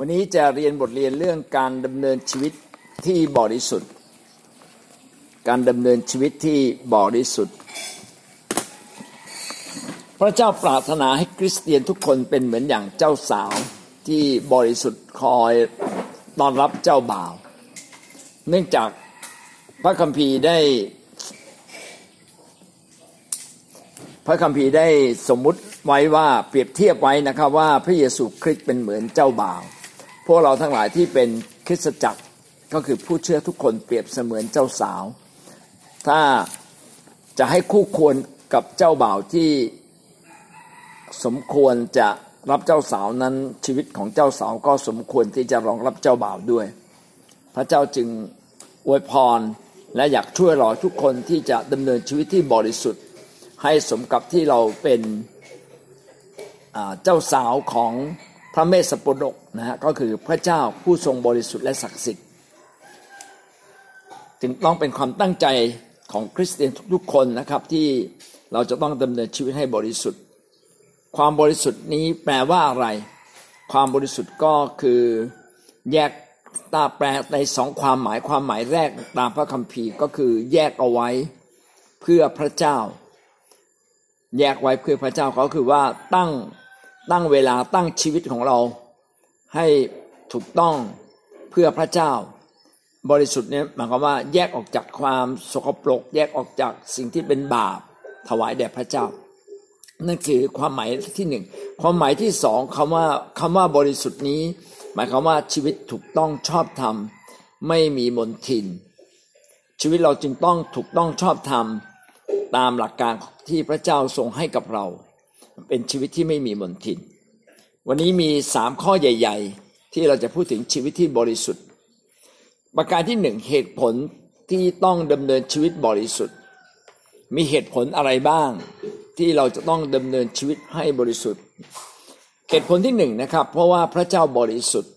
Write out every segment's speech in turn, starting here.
วันนี้จะเรียนบทเรียนเรื่องการดำเนินชีวิตที่บริสุทธิ์ การดำเนินชีวิตที่บริสุทธิ์ พระเจ้าปรารถนาให้คริสเตียนทุกคนเป็นเหมือนอย่างเจ้าสาวที่บริสุทธิ์คอยต้อนรับเจ้าบ่าว เนื่องจากพระคัมภีร์ได้ พระคัมภีร์ได้สมมุติไว้ว่าเปรียบเทียบไว้นะครับว่าพระเยซูคริสต์เป็นเหมือนเจ้าบ่าว พวกเราทั้งหลายที่เป็นคริสตจักรก็คือผู้เชื่อทุกคนเปรียบเสมือนเจ้าสาว ถ้าจะให้คู่ควรกับเจ้าบ่าวที่สมควรจะรับเจ้าสาวนั้นชีวิตของเจ้าสาวก็สมควรที่จะรองรับเจ้าบ่าวด้วย พระเจ้าจึงอวยพรและอยากช่วยเราทุกคนที่จะดำเนินชีวิตที่บริสุทธิ์ ให้สมกับที่เราเป็นเจ้าสาวของ ระเมสสปดกนะฮะก็คือพระเจ้าผู้ทรงบริสุทธิ์และศักดิ์สิทธิ์จึงต้องเป็นความตั้งใจของคริสเตียนทุกๆคนนะครับที่เราจะต้องดำเนินชีวิตให้บริสุทธิ์ ความบริสุทธิ์นี้แปลว่าอะไร ความบริสุทธิ์ก็คือแยกตาแปลในสองความหมายความหมายแรกตามพระคัมภีร์ก็คือแยกเอาไว้เพื่อพระเจ้า แยกไว้เพื่อพระเจ้าก็คือว่าตั้ง ตั้งเวลาตั้งชีวิตของเราให้ถูกต้องเพื่อพระเจ้า บริสุทธิ์เนี่ยหมายความว่าแยกออกจากความสกปรก แยกออกจากสิ่งที่เป็นบาปถวายแด่พระเจ้า นั่นคือความหมายที่หนึ่งความหมายที่สองคำว่าคำว่าบริสุทธิ์นี้ หมายความว่าชีวิตถูกต้องชอบธรรมไม่มีมนทิน ชีวิตเราจึงต้องถูกต้องชอบธรรมตามหลักการที่พระเจ้าทรงให้กับเรา เป็นชีวิตที่ไม่มีมนทิน วันนี้มีสามข้อใหญ่ ๆ ที่เราจะพูดถึงชีวิตที่บริสุทธิ์ ประการที่หนึ่งเหตุผลที่ต้องดำเนินชีวิตบริสุทธิ์ มีเหตุผลอะไรบ้าง ที่เราจะต้องดำเนินชีวิตให้บริสุทธิ์ เหตุผลที่หนึ่งนะครับ เพราะว่าพระเจ้าบริสุทธิ์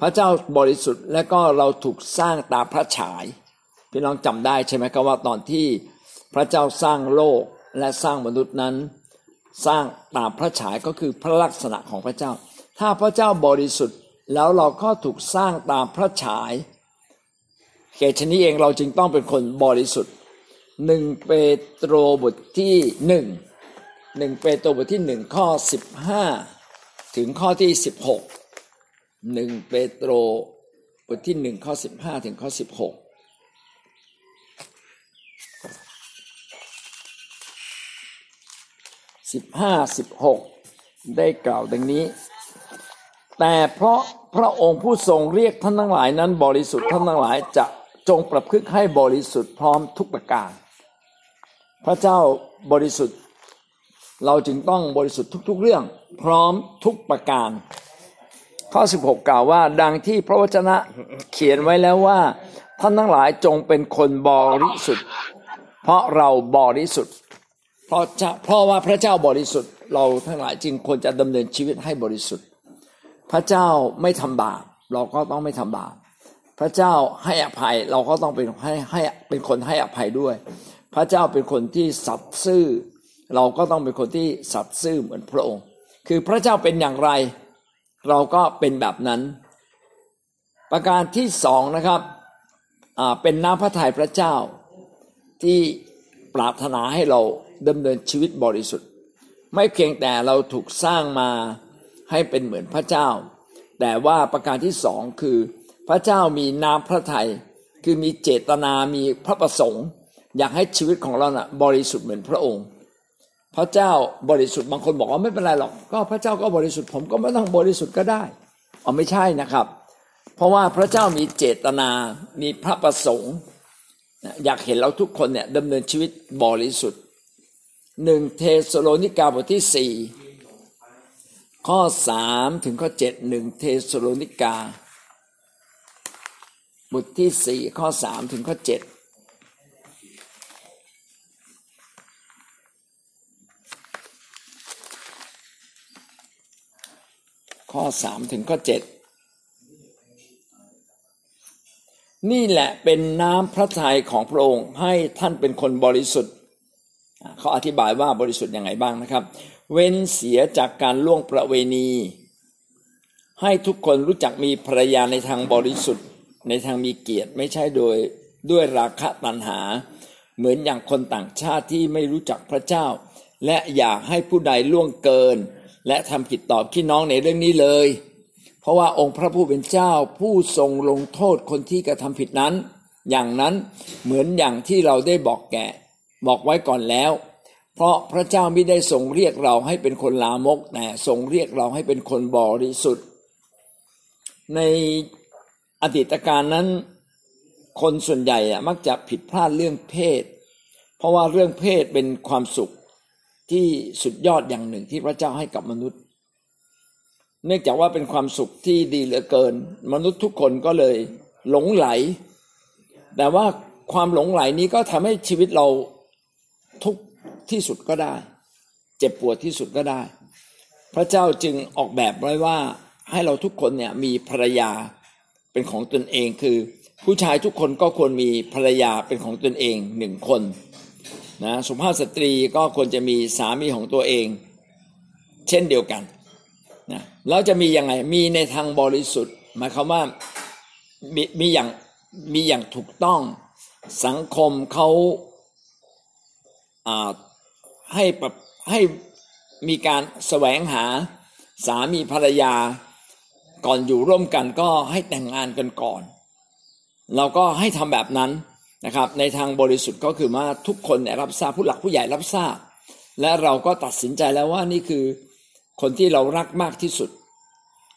พระเจ้าบริสุทธิ์และก็เราถูกสร้างตาพระฉายพี่น้องจำได้ใช่ไหมครับว่าตอนที่พระเจ้าสร้างโลกและสร้างมนุษย์นั้น สร้างตามพระฉายก็คือพระลักษณะของพระเจ้า ถ้าพระเจ้าบริสุทธิ์แล้วเราก็ถูกสร้างตามพระฉายเหตุชนี้เองเราจึงต้องเป็นคนบริสุทธิ์หนึ่งเปโตรบทที่หนึ่งหนึ่งเปโตรบทที่หนึ่งข้อสิบห้าถึงข้อที่สิบหกหนึ่งเปโตรบทที่หนึ่งข้อสิบห้าถึงข้อสิบหก สิบห้าสิบหกได้กล่าวดังนี้ แต่เพราะพระองค์ผู้ทรงเรียกท่านทั้งหลายนั้นบริสุทธิ์ท่านทั้งหลายจะจงประพฤติให้บริสุทธิ์พร้อมทุกประการ พระเจ้าบริสุทธิ์ เราจึงต้องบริสุทธิ์ทุก ๆ เรื่อง พร้อมทุกประการ ข้อ 16 กล่าวว่าดังที่พระวจนะเขียนไว้แล้วว่า ท่านทั้งหลายจงเป็นคนบริสุทธิ์ เพราะเราบริสุทธิ์ เพราะเพราะว่าพระเจ้าบริสุทธิ์ เราทั้งหลายจึงควรจะดำเนินชีวิตให้บริสุทธิ์ พระเจ้าไม่ทำบาปเราก็ต้องไม่ทำบาปพระเจ้าให้อภัยเราก็ต้องเป็นให้ให้เป็นคนให้อภัยด้วย พระเจ้าเป็นคนที่สัตย์ซื่อ เราก็ต้องเป็นคนที่สัตย์ซื่อเหมือนพระองค์ คือพระเจ้าเป็นอย่างไร เราก็เป็นแบบนั้น ประการที่สองนะครับเป็นน้ำพระทัยพระเจ้าที่ปรารถนาให้เรา ดำเนินชีวิตบริสุทธิ์ ไม่เพียงแต่เราถูกสร้างมาให้เป็นเหมือนพระเจ้า แต่ว่าประการที่สองคือ พระเจ้ามีน้ำพระทยัยคือมีเจตนามีพระประสงค์ อยากให้ชีวิตของเรานะ่ะบริสุทธิ์เหมือนพระองค์ พระเจ้าบริสุทธิ์บางคนบอกว่าไม่เป็นไรหรอก ก็พระเจ้าก็บริสุทธิ์ผมก็ไม่ต้องบริสุทธิ์ก็ได้อ๋อไม่ใช่นะครับ เพราะว่าพระเจ้ามีเจตนามีพระประสงค์ อยากเห็นเราทุกคนเนี่ยดำเนินชีวิตบริสุทธิ์ หนึ่งเธสะโลนิกาบทที่สี่ข้อสามถึงข้อเจ็ดหนึ่งเธสะโลนิกา บทที่สี่ข้อสามถึงข้อเจ็ดข้อสามถึงข้อเจ็ดนี่แหละเป็นน้ำพระทัยของพระองค์ให้ท่านเป็นคนบริสุทธิ์ เขาอธิบายว่าบริสุทธิ์ยังไงบ้างนะครับ เว้นเสียจากการล่วงประเวณี ให้ทุกคนรู้จักมีภรรยาในทางบริสุทธิ์ ในทางมีเกียรติไม่ใช่โดยด้วยราคะตัณหา เหมือนอย่างคนต่างชาติที่ไม่รู้จักพระเจ้า และอยากให้ผู้ใดล่วงเกิน และทำผิดต่อพี่น้องในเรื่องนี้เลย เพราะว่าองค์พระผู้เป็นเจ้าผู้ทรงลงโทษคนที่กระทำผิดนั้น อย่างนั้นเหมือนอย่างที่เราได้บอกแก่ บอกไว้ก่อนแล้ว เพราะพระเจ้าไม่ได้ทรงเรียกเราให้เป็นคนลามกแต่ทรงเรียกเราให้เป็นคนบริสุทธิ์ ในอดีตการนั้น คนส่วนใหญ่มักจะผิดพลาดเรื่องเพศ เพราะว่าเรื่องเพศเป็นความสุขที่สุดยอดอย่างหนึ่งที่พระเจ้าให้กับมนุษย์ เนื่องจากว่าเป็นความสุขที่ดีเหลือเกิน มนุษย์ทุกคนก็เลยหลงไหล แต่ว่าความหลงไหลนี้ก็ทำให้ชีวิตเราทุก ที่สุดก็ได้ เจ็บปวดที่สุดก็ได้ พระเจ้าจึงออกแบบไว้ว่าให้เราทุกคนเนี่ยมีภรรยาเป็นของตนเองคือ ผู้ชายทุกคนก็ควรมีภรรยาเป็นของตนเองหนึ่งคนนะสุภาพสตรีก็ควรจะมีสามีของตัวเอง เช่นเดียวกันนะแล้วจะมียังไงมีในทางบริสุทธิ์หมายความว่ามีมีอย่างมีอย่างถูกต้องสังคมเขา ให้ปรับให้มีการแสวงหาสามีภรรยา ก่อนอยู่ร่วมกันก็ให้แต่งงานกันก่อน เราก็ให้ทำแบบนั้นนะครับ ในทางบริสุทธิ์ก็คือว่าทุกคนรับทราบผู้หลักผู้ใหญ่รับทราบ และเราก็ตัดสินใจแล้วว่านี่คือคนที่เรารักมากที่สุด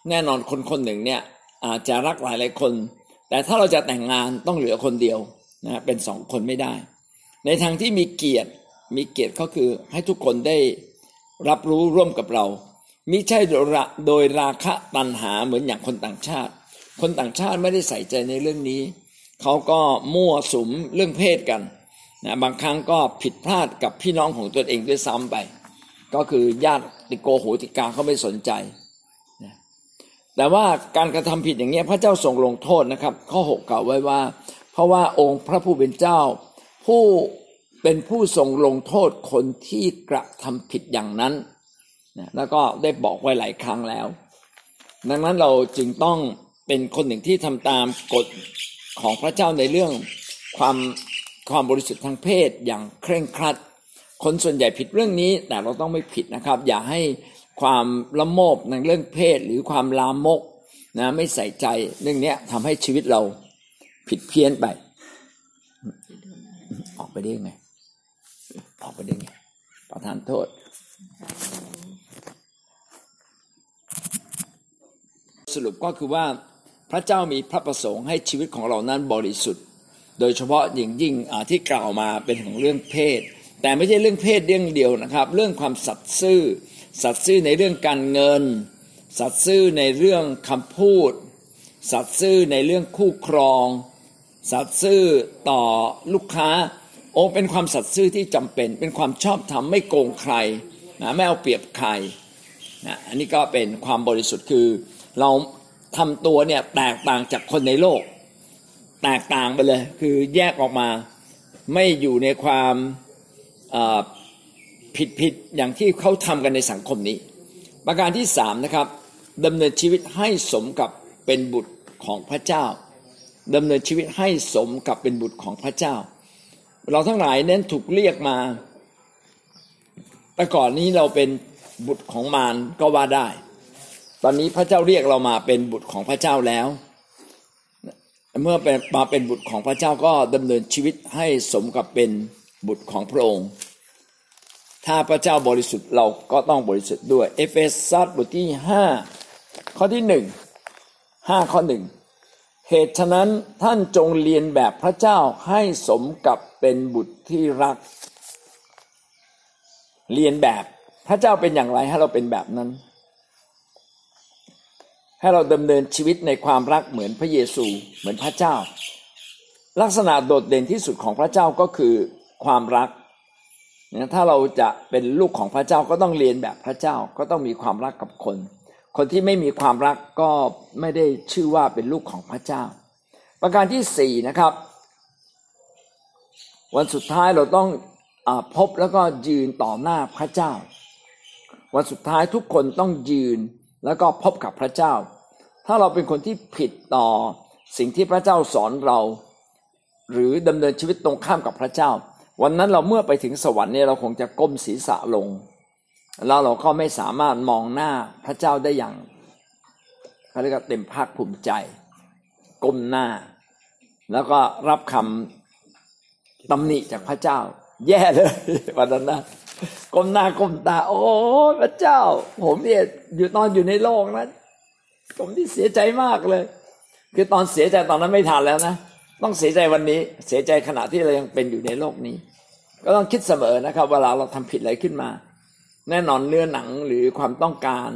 แน่นอนคนคนหนึ่งเนี่ยอาจจะรักหลายหลายคน แต่ถ้าเราจะแต่งงานต้องเหลือคนเดียวนะเป็นสองคนไม่ได้ ในทางที่มีเกียรติ มีเกียรติก็คือให้ทุกคนได้รับรู้ร่วมกับเรามิใช่โดยราคะตันหาเหมือนอย่างคนต่างชาติ คนต่างชาติไม่ได้ใส่ใจในเรื่องนี้ เขาก็มั่วสุมเรื่องเพศกันนะบางครั้งก็ผิดพลาดกับพี่น้องของตัวเองด้วยซ้ำไป ก็คือญาติติโกโหติกาเขาไม่สนใจนะแต่ว่าการกระทำผิดอย่างนี้พระเจ้าทรงลงโทษนะครับ ข้อหกกล่าวไว้ว่า เพราะว่าองค์พระผู้เป็นเจ้า ผู้ เป็นผู้ทรงลงโทษคนที่กระทำผิดอย่างนั้นนะแล้วก็ได้บอกไว้หลายครั้งแล้ว ดังนั้นเราจึงต้องเป็นคนหนึ่งที่ทำตามกฎของพระเจ้าในเรื่องความความบริสุทธิ์ทางเพศอย่างเคร่งครัด คนส่วนใหญ่ผิดเรื่องนี้ แต่เราต้องไม่ผิดนะครับ อย่าให้ความละโมบในเรื่องเพศหรือความลามกนะไม่ใส่ใจเรื่องนี้ทำให้ชีวิตเราผิดเพี้ยนไป ออกไปได้ไง ออกไปได้ไงประทานโทษ สรุปก็คือว่าพระเจ้ามีพระประสงค์ให้ชีวิตของเรานั้นบริสุทธิ์ โดยเฉพาะยิ่งยิ่งที่กล่าวมาเป็นของเรื่องเพศ แต่ไม่ใช่เรื่องเพศเรื่องเดียวนะครับ เรื่องความสัตย์ซื่อ สัตย์ซื่อในเรื่องการเงิน สัตย์ซื่อในเรื่องคำพูด สัตย์ซื่อในเรื่องคู่ครอง สัตย์ซื่อต่อลูกค้า โอ้เป็นความสัตย์ซื่อที่จำเป็น เป็นความชอบธรรมไม่โกงใครนะไม่เอาเปรียบใครนะอันนี้ก็เป็นความบริสุทธิ์คือเราทำตัวเนี่ยแตกต่างจากคนในโลก แตกต่างไปเลย คือแยกออกมาไม่อยู่ในความผิดผิดอย่างที่เขาทำกันในสังคมนี้ ประการที่สามนะครับดำเนินชีวิตให้สมกับเป็นบุตรของพระเจ้าดำเนินชีวิตให้สมกับเป็นบุตรของพระเจ้า เราทั้งหลายเน้นถูกเรียกมา แต่ก่อนนี้เราเป็นบุตรของมารก็ว่าได้ ตอนนี้พระเจ้าเรียกเรามาเป็นบุตรของพระเจ้าแล้ว เมื่อเป็นมาเป็นบุตรของพระเจ้าก็ดำเนินชีวิตให้สมกับเป็นบุตรของพระองค์ ถ้าพระเจ้าบริสุทธิ์เราก็ต้องบริสุทธิ์ด้วย เอเฟซัสบทที่ห้าข้อที่หนึ่งห้าข้อหนึ่ง เหตุฉะนั้นท่านจงเรียนแบบพระเจ้าให้สมกับเป็นบุตรที่รัก เรียนแบบพระเจ้าเป็นอย่างไรให้เราเป็นแบบนั้น ให้เราดำเนินชีวิตในความรักเหมือนพระเยซูเหมือนพระเจ้า ลักษณะโดดเด่นที่สุดของพระเจ้าก็คือความรักถ้าเราจะเป็นลูกของพระเจ้าก็ต้องเรียนแบบพระเจ้าก็ต้องมีความรักกับคน คนที่ไม่มีความรักก็ไม่ได้ชื่อว่าเป็นลูกของพระเจ้า ประการที่สี่นะครับ วันสุดท้ายเราต้องอพบแล้วก็ยืนต่อหน้าพระเจ้า วันสุดท้ายทุกคนต้องยืนแล้วก็พบกับพระเจ้า ถ้าเราเป็นคนที่ผิดต่อสิ่งที่พระเจ้าสอนเรา หรือดำเนินชีวิตตรงข้ามกับพระเจ้า วันนั้นเราเมื่อไปถึงสวรรค์เนี่ยเราคงจะก้มศีรษะลง แล้วเราก็ไม่สามารถมองหน้าพระเจ้าได้อย่างเขาเรียกว่าเต็มภาคภูมิใจ ก้มหน้า แล้วก็รับคำตำหนิจากพระเจ้า แย่เลยวันนั้นนะก้มหน้าก้มตา โอ้พระเจ้า ผมเนี่ยอยู่ตอนอยู่ในโลกนั้นผมที่เสียใจมากเลย คือตอนเสียใจตอนนั้นไม่ทันแล้วนะต้องเสียใจวันนี้ เสียใจขณะที่เรายังเป็นอยู่ในโลกนี้ ก็ต้องคิดเสมอนะครับ เวลาเราทำผิดอะไรขึ้นมา แน่นอนเนื้อหนังหรือความต้องการ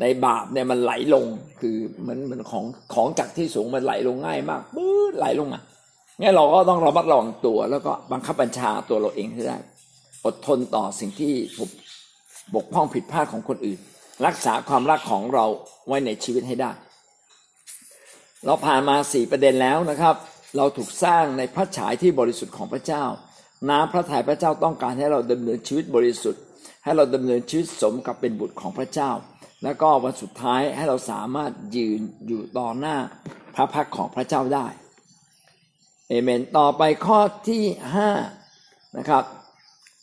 ในบาปเนี่ยมันไหลลงคือเหมือนเหมือนของของจากที่สูงมันไหลลงง่ายมากปื๊ดไหลลงมางั้นเราก็ต้องระมัดระวังตัว แล้วก็บังคับบัญชาตัวเราเองให้ได้ อดทนต่อสิ่งที่บกพร่องผิดพลาดของคนอื่น รักษาความรักของเราไว้ในชีวิตให้ได้ เราผ่านมาสี่ประเด็นแล้วนะครับ เราถูกสร้างในพระฉายที่บริสุทธิ์ของพระเจ้า น้ำพระทัยพระเจ้าต้องการให้เราดำเนินชีวิตบริสุทธิ์ ให้เราดำเนินชีวิตสมกับเป็นบุตรของพระเจ้า แล้วก็วันสุดท้ายให้เราสามารถยืนอยู่ต่อหน้าพระพักของพระเจ้าได้เอเมนต่อไปข้อที่ห้านะครับ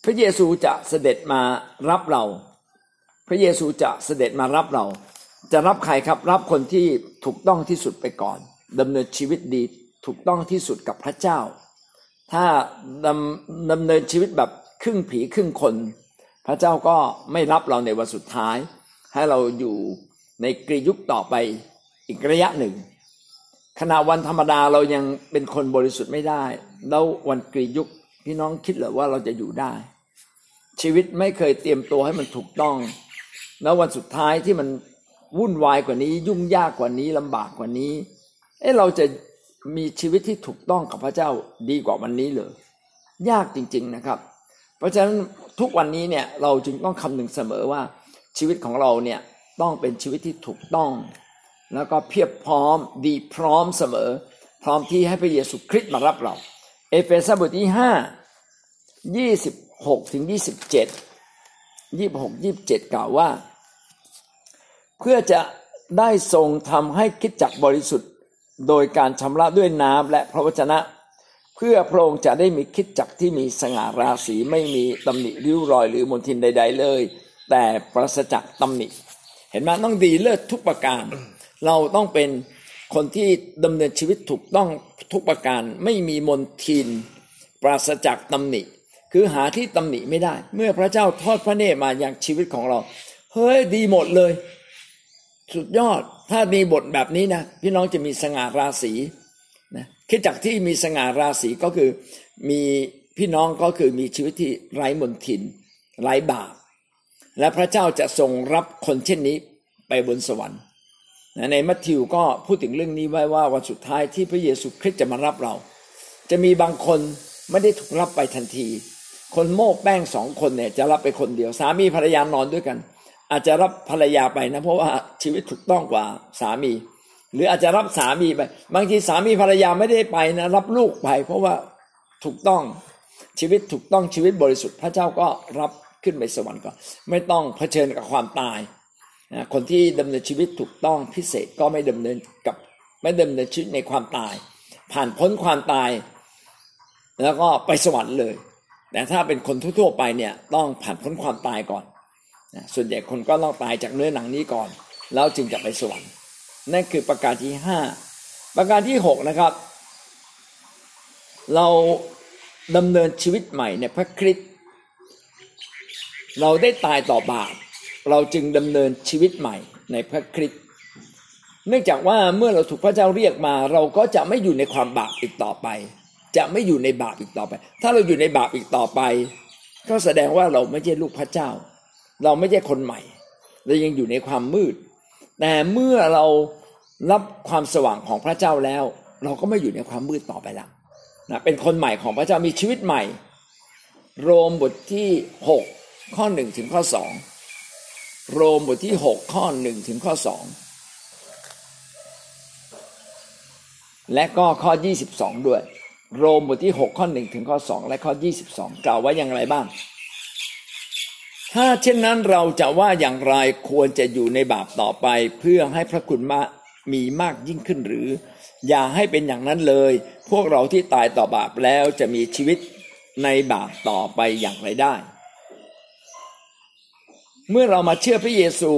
พระเยซูจะเสด็จมารับเรา พระเยซูจะเสด็จมารับเรา จะรับใครครับรับคนที่ถูกต้องที่สุดไปก่อนดำเนินชีวิตดีถูกต้องที่สุดกับพระเจ้า ถ้าดำดำเนินชีวิตแบบครึ่งผีครึ่งคน พระเจ้าก็ไม่รับเราในวันสุดท้าย ให้เราอยู่ในกรียุคต่อไปอีกระยะหนึ่ง ขณะวันธรรมดาเรายังเป็นคนบริสุทธิ์ไม่ได้ แล้ววันกรียุคพี่น้องคิดเหรอว่าเราจะอยู่ได้ ชีวิตไม่เคยเตรียมตัวให้มันถูกต้อง แล้ววันสุดท้ายที่มันวุ่นวายกว่านี้ยุ่งยากกว่านี้ลำบากกว่านี้ เอ๊ะเราจะมีชีวิตที่ถูกต้องกับพระเจ้าดีกว่าวันนี้เลยยากจริง ๆนะครับ เพราะฉะนั้นทุกวันนี้เนี่ยเราจึงต้องคำนึงเสมอว่าชีวิตของเราเนี่ยต้องเป็นชีวิตที่ถูกต้อง แล้วก็เพียบพร้อมดีพร้อมเสมอ พร้อมที่ให้พระเยซูคริสต์มารับเรา เอเฟซัสบทที่ห้ายี่สิบหกถึงยี่สิบเจ็ดยี่บหกยี่บเจ็ดกล่าวว่า เพื่อจะได้ทรงทำให้คิดจักบริสุทธิ์ โดยการชำระด้วยน้ำและพระวจนะ พื่อพระองค์จะได้มีคิดจักที่มีสง่าราศีไม่มีตำหนิริ้วรอยหรือมลทินใด ๆ เลย แต่ประสจักตำหนิ เห็นไหมต้องดีเลิศทุกประการ เราต้องเป็นคนที่ดำเนินชีวิตถูกต้องทุกประการไม่มีมนทิน ปราศจากตำหนิ คือหาที่ตำหนิไม่ได้ เมื่อพระเจ้าทอดพระเนตรมาอย่างชีวิตของเรา เฮ้ยดีหมดเลย สุดยอดถ้ามีบทแบบนี้นะพี่น้องจะมีสง่าราศี คิดจากที่มีสง่าราศีก็คือมีพี่น้องก็คือมีชีวิตที่ไร้มนทินไร้บาปและพระเจ้าจะทรงรับคนเช่นนี้ไปบนสวรรค์ในมัทธิวก็พูดถึงเรื่องนี้ไว้ว่าวันสุดท้ายที่พระเยซูคริสต์จะมารับเรา จะมีบางคนไม่ได้ถูกรับไปทันที คนโม้แป้งสองคนเนี่ยจะรับไปคนเดียว สามีภรรยานอนด้วยกัน อาจจะรับภรรยาไปนะเพราะว่าชีวิตถูกต้องกว่าสามี หรืออาจจะรับสามีไปบางทีสามีภรรยาไม่ได้ไปนะ รับลูกไป เพราะว่าถูกต้องชีวิตถูกต้องชีวิตบริสุทธิ์พระเจ้าก็รับขึ้นไปสวรรค์ก่อนไม่ต้องเผชิญกับความตายนะคนที่ดำเนินชีวิตถูกต้องพิเศษก็ไม่ดำเนินกับไม่ดำเนินชีวิตในความตาย ผ่านพ้นความตาย แล้วก็ไปสวรรค์เลย แต่ถ้าเป็นคนทั่วๆไปเนี่ยต้องผ่านพ้นความตายก่อนนะส่วนใหญ่คนก็ต้องตายจากเนื้อหนังนี้ก่อน แล้วจึงจะไปสวรรค์ นั่นคือประการที่ห้าประการที่หกนะครับ เราดำเนินชีวิตใหม่ในพระคริสต์เราได้ตายต่อบาปเราจึงดำเนินชีวิตใหม่ในพระคริสต์เนื่องจากว่าเมื่อเราถูกพระเจ้าเรียกมา เราก็จะไม่อยู่ในความบาปอีกต่อไป จะไม่อยู่ในบาปอีกต่อไป ถ้าเราอยู่ในบาปอีกต่อไป ก็แสดงว่าเราไม่ใช่ลูกพระเจ้า เราไม่ใช่คนใหม่ เรายังอยู่ในความมืด แต่เมื่อเรารับความสว่างของพระเจ้าแล้ว เราก็ไม่อยู่ในความมืดต่อไปแล้วนะเป็นคนใหม่ของพระเจ้ามีชีวิตใหม่ โรมบทที่ 6 ข้อ1ถึงข้อ2โรมบทที่หกข้อหนึ่งถึงข้อสองและก็ข้อยี่สิบสองด้วย โรมบทที่หกข้อหนึ่งถึงข้อสองและข้อยี่สิบสองกล่าวไว้อย่างไรบ้าง ถ้าเช่นนั้นเราจะว่าอย่างไรควรจะอยู่ในบาปต่อไป เพื่อให้พระคุณมามีมากยิ่งขึ้นหรือ อย่าให้เป็นอย่างนั้นเลย พวกเราที่ตายต่อบาปแล้วจะมีชีวิตในบาปต่อไปอย่างไรได้ เมื่อเรามาเชื่อพระเยซู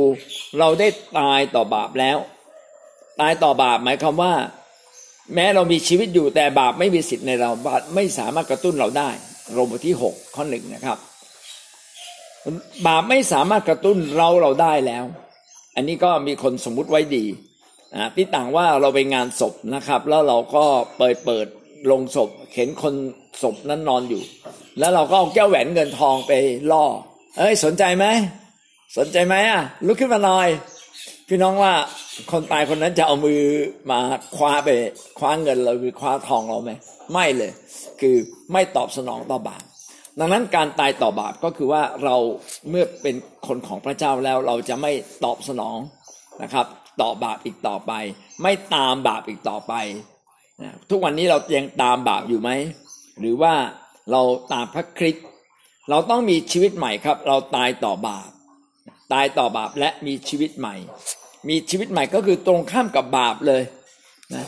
เราได้ตายต่อบาปแล้ว ตายต่อบาปหมายความว่า แม้เรามีชีวิตอยู่แต่บาปไม่มีสิทธิ์ในเราบาปไม่สามารถกระตุ้นเราได้ โรมบทที่หกข้อหนึ่งนะครับ บาปไม่สามารถกระตุ้นเราเราได้แล้ว อันนี้ก็มีคนสมมุติไว้ดีนะที่ต่างว่าเราไปงานศพนะครับ แล้วเราก็เปิดเปิดลงศพเห็นคนศพนั้นนอนอยู่ แล้วเราก็เอาแก้วแหวนเงินทองไปล่อ เอ้ยสนใจไหมสนใจไหมอะลุกขึ้นมาหน่อย พี่น้องว่าคนตายคนนั้นจะเอามือมาคว้าไปคว้าเงินเราหรือคว้าทองเราไหมไม่เลย คือไม่ตอบสนองต่อบาป ดังนั้นการตายต่อบาปก็คือว่าเราเมื่อเป็นคนของพระเจ้าแล้วเราจะไม่ตอบสนองนะครับ ต่อบาปอีกต่อไป ไม่ตามบาปอีกต่อไป ทุกวันนี้เรายังตามบาปอยู่ไหมหรือว่าเราตามพระคริสต์เราต้องมีชีวิตใหม่ครับ เราตายต่อบาป ตายต่อบาปและมีชีวิตใหม่ มีชีวิตใหม่ก็คือตรงข้ามกับบาปเลยนะ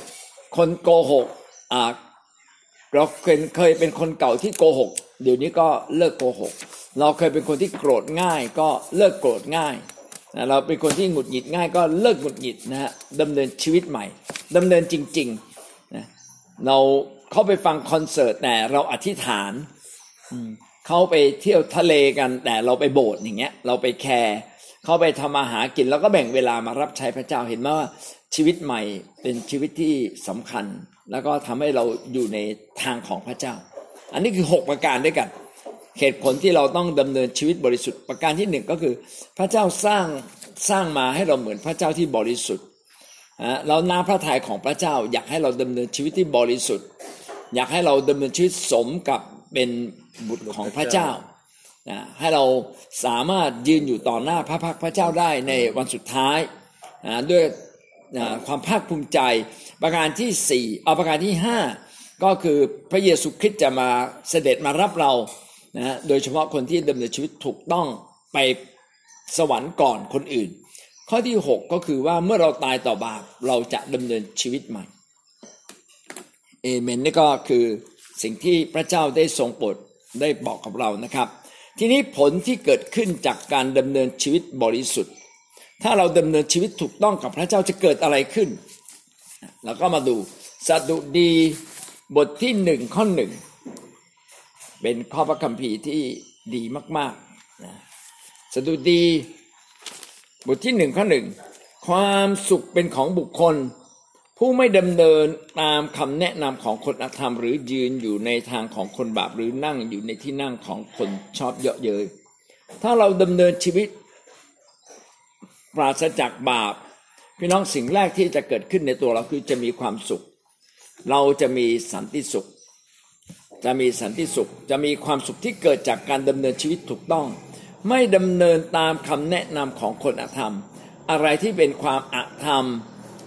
คนโกหกอ่า เราเคยเคยเป็นคนเก่าที่โกหก เดี๋ยวนี้ก็เลิกโกหก เราเคยเป็นคนที่โกรธง่าย ก็เลิกโกรธง่ายนะเราเป็นคนที่หงุดหงิดง่าย ก็เลิกหงุดหงิดนะฮะดำเนินชีวิตใหม่ดำเนินจริงๆนะเราเข้าไปฟังคอนเสิร์ตแต่เราอธิษฐานเข้าไปเที่ยวทะเลกัน แต่เราไปโบสถ์อย่างเงี้ย เราไปแคร์เข้าไปทำอาหากิน แล้วก็แบ่งเวลามารับใช้พระเจ้าเห็นไหมว่าชีวิตใหม่เป็นชีวิตที่สำคัญ แล้วก็ทำให้เราอยู่ในทางของพระเจ้า อันนี้คือหกประการด้วยกันเหตุผลที่เราต้องดำเนินชีวิตบริสุทธิ์ประการที่หนึ่งก็คือ พระเจ้าสร้างสร้างมาให้เราเหมือนพระเจ้าที่บริสุทธิ์เราน้าพระทัยของพระเจ้า อยากให้เราดำเนินชีวิตที่บริสุทธิ์ อยากให้เราดำเนินชีวิตสมกับเป็นบุตรของพระเจ้าให้เราสามารถยืนอยู่ต่อหน้าพระพักพระเจ้าได้ในวันสุดท้ายด้วย ความภาคภูมิใจ ประการที่สี่เอาประการที่ห้าก็คือพระเยซูคริสต์จะมาเสด็จมารับเรานะโดยเฉพาะคนที่ดำเนินชีวิตถูกต้องไปสวรรค์ก่อนคนอื่น ข้อที่ 6 ก็คือว่าเมื่อเราตายต่อบาปเราจะดำเนินชีวิตใหม่เอเมนนี่ก็คือสิ่งที่พระเจ้าได้ทรงโปรดได้บอกกับเรานะครับ ทีนี้ผลที่เกิดขึ้นจากการดำเนินชีวิตบริสุทธิ์ ถ้าเราดำเนินชีวิตถูกต้องกับพระเจ้าจะเกิดอะไรขึ้นเราก็มาดูสดุดีบทที่หนึ่งข้อหนึ่งเป็นข้อพระคัมภีร์ที่ดีมากๆนะสดุดีบทที่หนึ่งข้อหนึ่งความสุขเป็นของบุคคล ผู้ไม่ดำเนินตามคำแนะนำของคนอธรรม หรือยืนอยู่ในทางของคนบาปหรือนั่งอยู่ในที่นั่งของคนชอบเยาะเย้ยถ้าเราดำเนินชีวิต ปราศจากบาป พี่น้องสิ่งแรกที่จะเกิดขึ้นในตัวเราคือจะมีความสุข เราจะมีสันติสุข จะมีสันติสุข จะมีความสุขที่เกิดจากการดำเนินชีวิตถูกต้อง ไม่ดำเนินตามคำแนะนำของคนอธรรม อะไรที่เป็นความอธรรม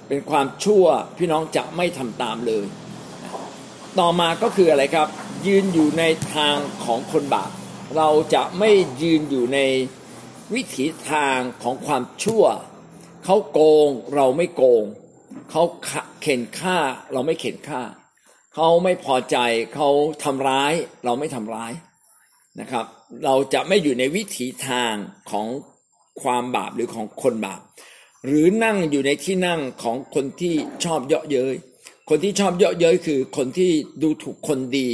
เป็นความชั่วพี่น้องจะไม่ทำตามเลย ต่อมาก็คืออะไรครับ ยืนอยู่ในทางของคนบาปเราจะไม่ยืนอยู่ใน วิถีทางของความชั่ว เขาโกงเราไม่โกง เขาเข็นฆ่าเราไม่เข็นฆ่า เขาไม่พอใจเขาทำร้ายเราไม่ทำร้ายนะครับ เราจะไม่อยู่ในวิถีทางของความบาปหรือของคนบาป หรือนั่งอยู่ในที่นั่งของคนที่ชอบเยาะเย้ยคนที่ชอบเยาะเย้ยคือคนที่ดูถูกคนดี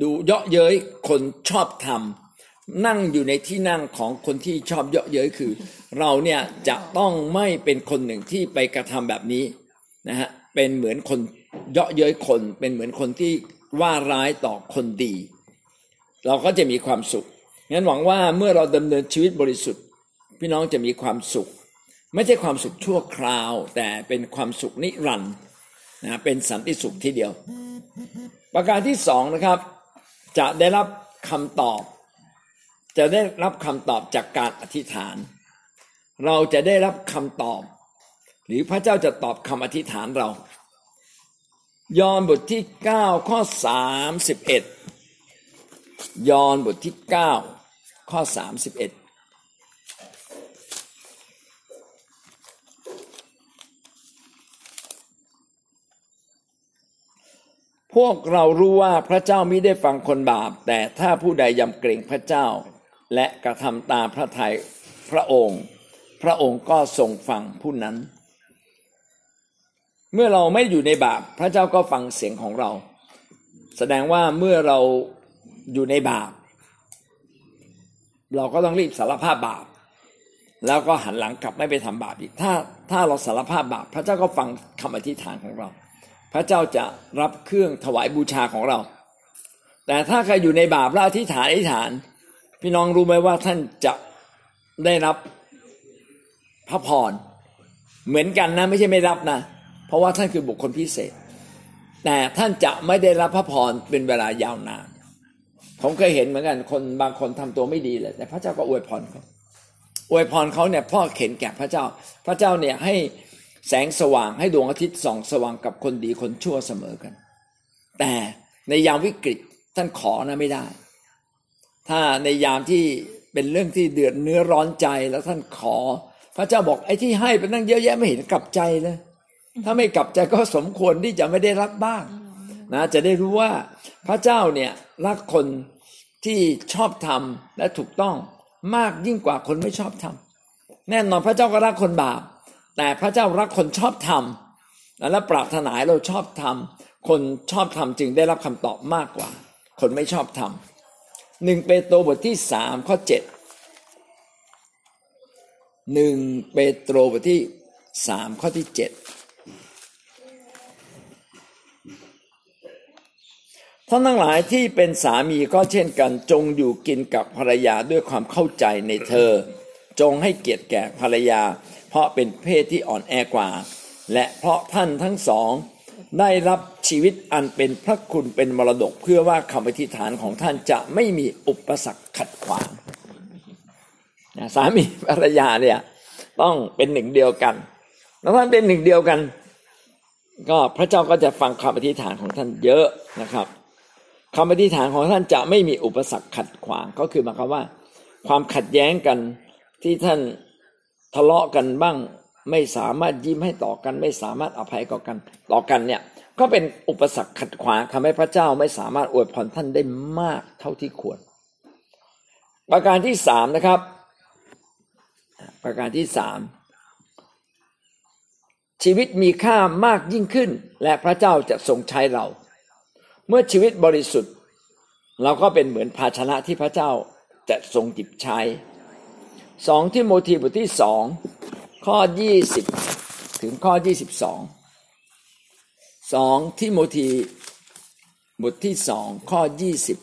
ดูเยาะเย้ยคนชอบทำ นั่งอยู่ในที่นั่งของคนที่ชอบเยาะเย้ยคือ เราเนี่ยจะต้องไม่เป็นคนหนึ่งที่ไปกระทำแบบนี้นะฮะเป็นเหมือนคนเยาะเย้ยคน เป็นเหมือนคนที่ว่าร้ายต่อคนดี เราก็จะมีความสุขงั้นหวังว่าเมื่อเราดำเนินชีวิตบริสุทธิ์ พี่น้องจะมีความสุข ไม่ใช่ความสุขชั่วคราว แต่เป็นความสุขนิรันดร์นะเป็นสันติสุขทีเดียว ประการที่สองนะครับ จะได้รับคำตอบ จะได้รับคำตอบจากการอธิษฐาน เราจะได้รับคำตอบ หรือพระเจ้าจะตอบคำอธิษฐานเรา ยอห์นบทที่ 9 ข้อ 31 ยอห์นบทที่ 9 ข้อ 31พวกเรารู้ว่าพระเจ้าไม่ได้ฟังคนบาป แต่ถ้าผู้ใดยำเกรงพระเจ้า และกระทำตามพระทัยพระองค์ พระองค์ก็ทรงฟังผู้นั้น เมื่อเราไม่อยู่ในบาป พระเจ้าก็ฟังเสียงของเรา แสดงว่าเมื่อเราอยู่ในบาป เราก็ต้องรีบสารภาพบาป แล้วก็หันหลังกลับไม่ไปทำบาปอีกถ้าถ้าเราสารภาพบาป พระเจ้าก็ฟังคำอธิษฐานของเรา พระเจ้าจะรับเครื่องถวายบูชาของเรา แต่ถ้าใครอยู่ในบาปแล้วอธิษฐานอธิษฐาน พี่น้องรู้ไหมว่าท่านจะได้รับพระพรเหมือนกันนะ ไม่ใช่ไม่รับนะ เพราะว่าท่านคือบุคคลพิเศษ แต่ท่านจะไม่ได้รับพระพรเป็นเวลายาวนานผมเคยเห็นเหมือนกัน คนบางคนทำตัวไม่ดีเลย แต่พระเจ้าก็อวยพรเขาอวยพรเขาเนี่ยพ่อเข็นแก่พระเจ้า พระเจ้าเนี่ยให้แสงสว่างให้ดวงอาทิตย์ส่องสว่างกับคนดีคนชั่วเสมอกัน แต่ในยามวิกฤตท่านขอนะไม่ได้ ถ้าในยามที่เป็นเรื่องที่เดือดเนื้อร้อนใจแล้วท่านขอ พระเจ้าบอกไอ้ที่ให้เป็นตั้งเยอะแยะไม่เห็นกลับใจเลยถ้าไม่กลับใจก็สมควรที่จะไม่ได้รับบ้างนะจะได้รู้ว่าพระเจ้าเนี่ยรักคนที่ชอบทำและถูกต้องมากยิ่งกว่าคนไม่ชอบทำแน่นอนพระเจ้าก็รักคนบาป แต่พระเจ้ารักคนชอบทำและปรารถนาเราชอบทำคนชอบทำจึงได้รับคำตอบมากกว่า คนไม่ชอบทำ หนึ่งเปโตรบทที่สามข้อเจ็ดหนึ่งเปโตรบทที่สามข้อที่เจ็ดท่านทั้งหลายที่เป็นสามีก็เช่นกันจงอยู่กินกับภรรยาด้วยความเข้าใจในเธอ จงให้เกียรติแก่ภรรยา เพราะเป็นเพศที่อ่อนแอกว่า และเพราะท่านทั้งสอง ได้รับชีวิตอันเป็นพระคุณเป็นมรดกเพื่อว่าคำอธิษฐานของท่านจะไม่มีอุปสรรคขัดขวางสามีภรรยาเนี่ยต้องเป็นหนึ่งเดียวกันแล้วท่านเป็นหนึ่งเดียวกัน ก็พระเจ้าก็จะฟังคำอธิษฐานของท่านเยอะนะครับคำอธิษฐานของท่านจะไม่มีอุปสรรคขัดขวางก็คือหมายความว่า ความขัดแย้งกันที่ท่านทะเลาะกันบ้าง ไม่สามารถยิ้มให้ต่อกัน ไม่สามารถอภัยต่อกันต่อกันเนี่ยก็เป็นอุปสรรคขัดขวางทำให้พระเจ้าไม่สามารถอวยพรท่านได้มากเท่าที่ควร ประการที่สามนะครับ ประการที่สามชีวิตมีค่ามากยิ่งขึ้น และพระเจ้าจะทรงใช้เรา เมื่อชีวิตบริสุทธิ์ เราก็เป็นเหมือนภาชนะที่พระเจ้าจะทรงจิบใช้สองที่โมทีบทที่สอง ข้อยี่สิบถึงข้อยี่สิบสองสองที่โมทีบทที่สองข้อยี่สิบ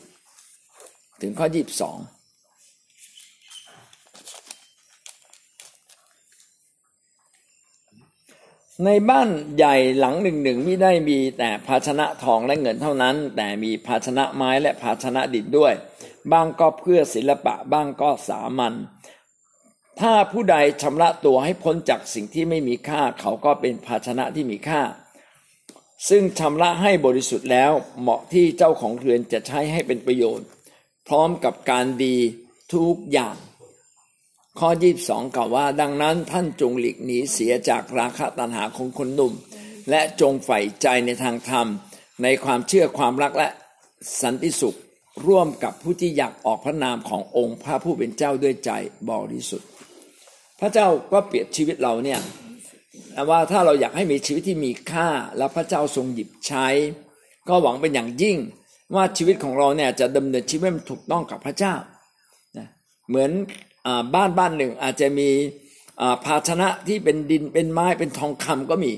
ถึงข้อยี่สิบสองในบ้านใหญ่หลังหนึ่งหนึ่งไม่ได้มีแต่ภาชนะทองและเงินเท่านั้น แต่มีภาชนะไม้และภาชนะดินด้วย บ้างก็เพื่อศิลปะบ้างก็สามัญ ถ้าผู้ใดชำระตัวให้พ้นจากสิ่งที่ไม่มีค่า เขาก็เป็นภาชนะที่มีค่า ซึ่งชำระให้บริสุทธิ์แล้วเหมาะที่เจ้าของเรือนจะใช้ให้เป็นประโยชน์ พร้อมกับการดีทุกอย่าง ข้อยีบสองกล่าวว่าดังนั้นท่านจงหลีกหนีเสียจากราคะตัณหาของคนหนุ่ม และจงใฝ่ใจในทางธรรม ในความเชื่อความรักและสันติสุข ร่วมกับผู้ที่อยากออกพระนามขององค์พระผู้เป็นเจ้าด้วยใจบริสุทธิ์ ระเจ้าก็เปรียบชีวิตเราเนี่ยว่าถ้าเราอยากให้มีชีวิตที่มีค่าแล้วพระเจ้าทรงหยิบใช้ ก็หวังเป็นอย่างยิ่ง ว่าชีวิตของเราเนี่ยจะดำเนินชีวิตถูกต้องกับพระเจ้าเหมือนบ้านบ้านหนึ่งอาจจะมีภาชนะที่เป็นดินเป็นไม้เป็นทองคำก็มี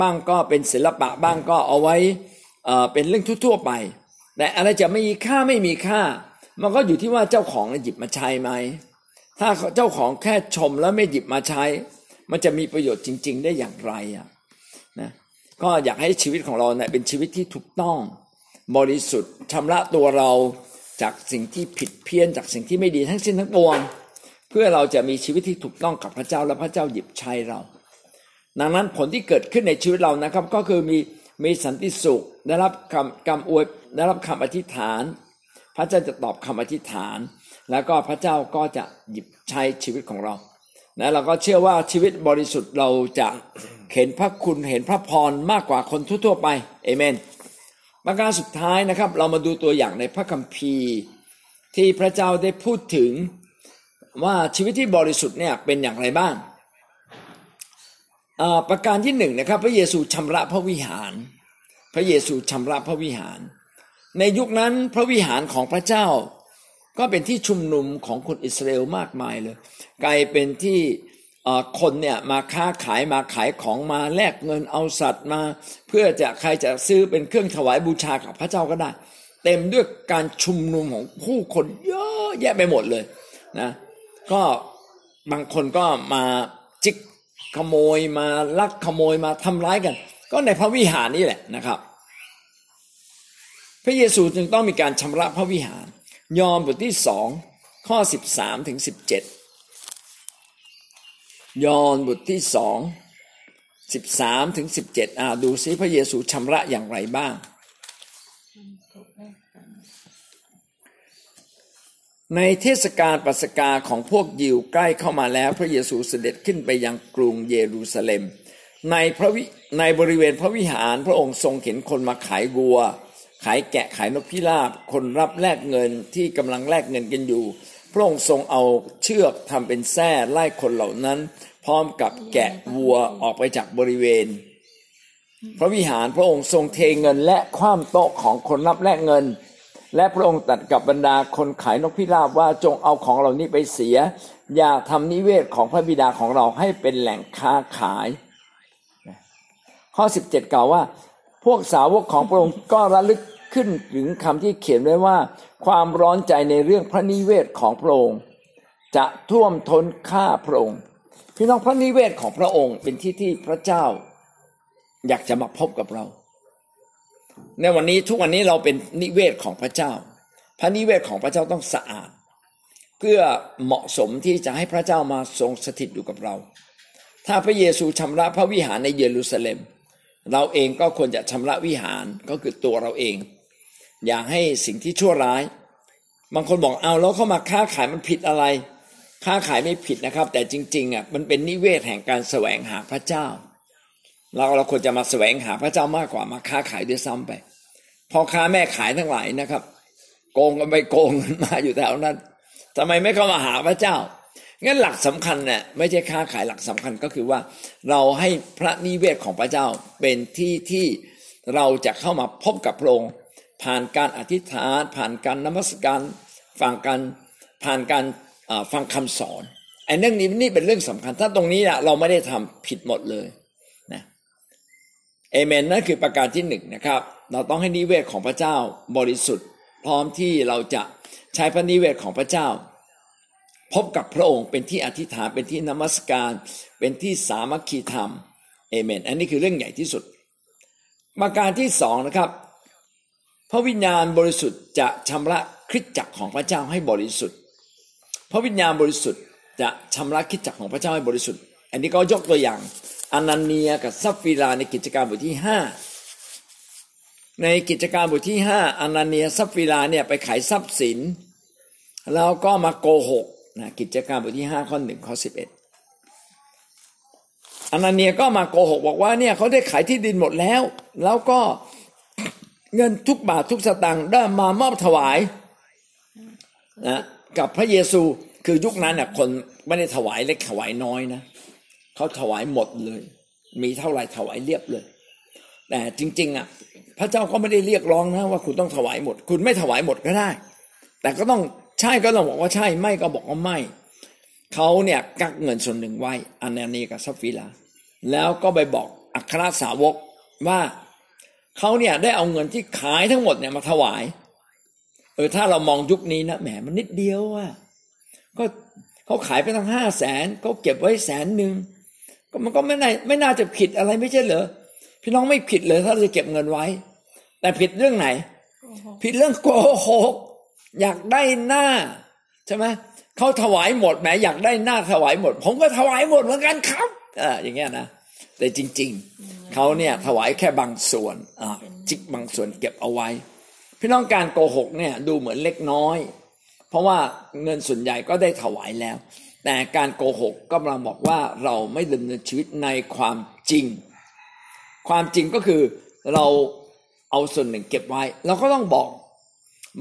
บ้างก็เป็นศิลปะบ้างก็เอาไว้เป็นเรื่องทั่วๆไป แต่อะไรจะไม่มีค่าไม่มีค่า มันก็อยู่ที่ว่าเจ้าของหยิบมาใช้ไหม ถ้าเจ้าของแค่ชมแล้วไม่หยิบมาใช้ มันจะมีประโยชน์จริง ๆ ได้อย่างไรอะนะก็อยากให้ชีวิตของเราเนี่ยเป็นชีวิตที่ถูกต้อง บริสุทธิ์ชำระตัวเราจากสิ่งที่ผิดเพี้ยนจากสิ่งที่ไม่ดีทั้งสิ้นทั้งปวง เพื่อเราจะมีชีวิตที่ถูกต้องกับพระเจ้าและพระเจ้าหยิบใช้เรา ดังนั้นผลที่เกิดขึ้นในชีวิตเรานะครับ ก็คือมีมีสันติสุขได้รับคำกำอวยได้รับคำอธิษฐาน พระเจ้าจะตอบคำอธิษฐาน แล้วก็พระเจ้าก็จะหยิบใช้ชีวิตของเรานะเราก็เชื่อว่าชีวิตบริสุทธิ์เราจะเห็นพระคุณเห็นพระพรมากกว่าคนทั่วๆไปเอเมนประการสุดท้ายนะครับ เรามาดูตัวอย่างในพระคัมภีร์ ที่พระเจ้าได้พูดถึงว่าชีวิตที่บริสุทธิ์เนี่ยเป็นอย่างไรบ้างประการที่หนึ่งนะครับ พระเยซูชำระพระวิหาร พระเยซูชำระพระวิหาร ในยุคนั้นพระวิหารของพระเจ้า ก็เป็นที่ชุมนุมของคนอิสราเอลมากมายเลย กลายเป็นที่คนเนี่ยมาค้าขายมาขายของมาแลกเงินเอาสัตว์มา เพื่อจะใครจะซื้อเป็นเครื่องถวายบูชากับพระเจ้าก็ได้ เต็มด้วยการชุมนุมของผู้คนเยอะแยะไปหมดเลยนะก็บางคนก็มาจิกขโมยมาลักขโมยมาทำร้ายกัน ก็ในพระวิหารนี่แหละนะครับ พระเยซูจึงต้องมีการชำระพระวิหาร ยอห์นบทที่สองข้อสิบสามถึงสิบเจ็ดยอห์นบทที่สองสิบสามถึงสิบเจ็ดอ่าดูซิพระเยซูชำระอย่างไรบ้าง ในเทศกาลปัสกาของพวกยิวใกล้เข้ามาแล้ว พระเยซูเสด็จขึ้นไปยังกรุงเยรูซาเล็ม ในพระวิในบริเวณพระวิหารพระองค์ทรงเห็นคนมาขายวัว ขายแกะขายนกพิราบ คนรับแลกเงินที่กำลังแลกเงินกันอยู่ พระองค์ทรงเอาเชือกทำเป็นแส้ไล่คนเหล่านั้น พร้อมกับแกะวัวออกไปจากบริเวณ พระวิหารพระองค์ทรงเทเงินและคว่ำโต๊ะของคนรับแลกเงิน และพระองค์ตัดกับบรรดาคนขายนกพิราบว่าจงเอาของเหล่านี้ไปเสีย อย่าทำนิเวศของพระบิดาของเราให้เป็นแหล่งค้าขาย ข้อ 17 กล่าวว่า พวกสาวกของพระองค์ก็ระลึกขึ้นถึงคำที่เขียนไว้ว่า ความร้อนใจในเรื่องพระนิเวศของพระองค์ จะท่วมท้นฆ่าพระองค์พี่น้องพระนิเวศของพระองค์เป็นที่ที่พระเจ้า อยากจะมาพบกับเรา ในวันนี้ทุกวันนี้เราเป็นนิเวศของพระเจ้า พระนิเวศของพระเจ้าต้องสะอาด เพื่อเหมาะสมที่จะให้พระเจ้ามาทรงสถิตอยู่กับเรา ถ้าพระเยซูชำระพระวิหารในเยรูซาเล็ม เราเองก็ควรจะชำระวิหารก็คือตัวเราเอง อย่าให้สิ่งที่ชั่วร้าย บางคนบอกเอาแล้วเข้ามาค้าขายมันผิดอะไร ค้าขายไม่ผิดนะครับ แต่จริงๆอะมันเป็นนิเวศแห่งการแสวงหาพระเจ้า เราเราควรจะมาแสวงหาพระเจ้ามากกว่ามาค้าขายด้วยซ้ำไปพอค้าแม่ขายทั้งหลายนะครับ โกงกันไปโกงกันมาอยู่แถวนั้นทำไมไม่เข้ามาหาพระเจ้า งั้นหลักสำคัญเนี่ยไม่ใช่ค้าขายหลักสำคัญก็คือว่า เราให้พระนิเวศของพระเจ้าเป็นที่ที่เราจะเข้ามาพบกับพระองค์ ผ่านการอธิษฐาน ผ่านการนมัสการฟังการผ่านการฟังคำสอนไอ้เรื่องนี้นี่เป็นเรื่องสำคัญ ถ้าตรงนี้เราไม่ได้ทำผิดหมดเลยนะเอเมนนั่นคือประการที่หนึ่งนะครับ เราต้องให้นิเวศของพระเจ้าบริสุทธิ์ พร้อมที่เราจะใช้พระนิเวศของพระเจ้า พบกับพระองค์เป็นที่อธิษฐานเป็นที่นมัสการ เป็นที่สามัคคีธรรมเอเมน อันนี้คือเรื่องใหญ่ที่สุด ประการที่สองนะครับ พระวิญญาณบริสุทธิ์จะชำระคริสตจักรของพระเจ้าให้บริสุทธิ์ พระวิญญาณบริสุทธิ์จะชำระคริสตจักรของพระเจ้าให้บริสุทธิ์ อันนี้ก็ยกตัวอย่างอานาเนียกับสัปฟีราในกิจการบทที่ห้าในกิจการบทที่ห้าอานาเนียสัปฟีราเนี่ยไปขายทรัพย์สิน แล้วก็มาโกหก นะกิจการบทที่ห้าข้อหนึ่งข้อสิบเอ็ดอานาเนียก็มาโกหกบอกว่าเนี่ยเขาได้ขายที่ดินหมดแล้ว แล้วก็เงินทุกบาททุกสตางค์ได้มามอบถวายนะกับพระเยซูคือยุคนั้นน่ยคนไม่ได้ถวายเล็กถวายน้อยนะเขาถวายหมดเลย มีเท่าไหร่ถวายเรียบเลย แต่จริง ๆ อะ พระเจ้าก็ไม่ได้เรียกร้องนะว่าคุณต้องถวายหมด คุณไม่ถวายหมดก็ได้ แต่ก็ต้อง ใช่ก็ต้องบอกว่าใช่ไม่ก็บอกว่าไม่เขาเนี่ยกักเงินส่วนหนึ่งไว้อันนี้กับซัฟฟิลาแล้วก็ไปบอกอัครสาวกว่าเขาเนี่ยได้เอาเงินที่ขายทั้งหมดเนี่ยมาถวาย เออถ้าเรามองยุคนี้นะแหมมันนิดเดียวอะก็เขาขายไปตั้งห้าแสนเขาเก็บไว้แสนหนึ่งก็มันก็ไม่น่าไม่น่าจะผิดอะไรไม่ใช่เหรอพี่น้องไม่ผิดเลยถ้าเราจะเก็บเงินไว้ แต่ผิดเรื่องไหน ผิดเรื่องโกหก อยากได้หน้าใช่ไหมเขาถวายหมดแหมอยากได้หน้าถวายหมด ผมก็ถวายหมดเหมือนกันครับอ่าอย่างเงี้ยนะแต่จริง ๆเขาเนี่ยถวายแค่บางส่วนอ่าจิกบางส่วนเก็บเอาไว้ พี่น้องการโกหกเนี่ยดูเหมือนเล็กน้อย เพราะว่าเงินส่วนใหญ่ก็ได้ถวายแล้ว แต่การโกหกก็กำลังบอกว่าเราไม่ดำเนินชีวิตในความจริง ความจริงก็คือเราเอาส่วนหนึ่งเก็บไว้ เราก็ต้องบอก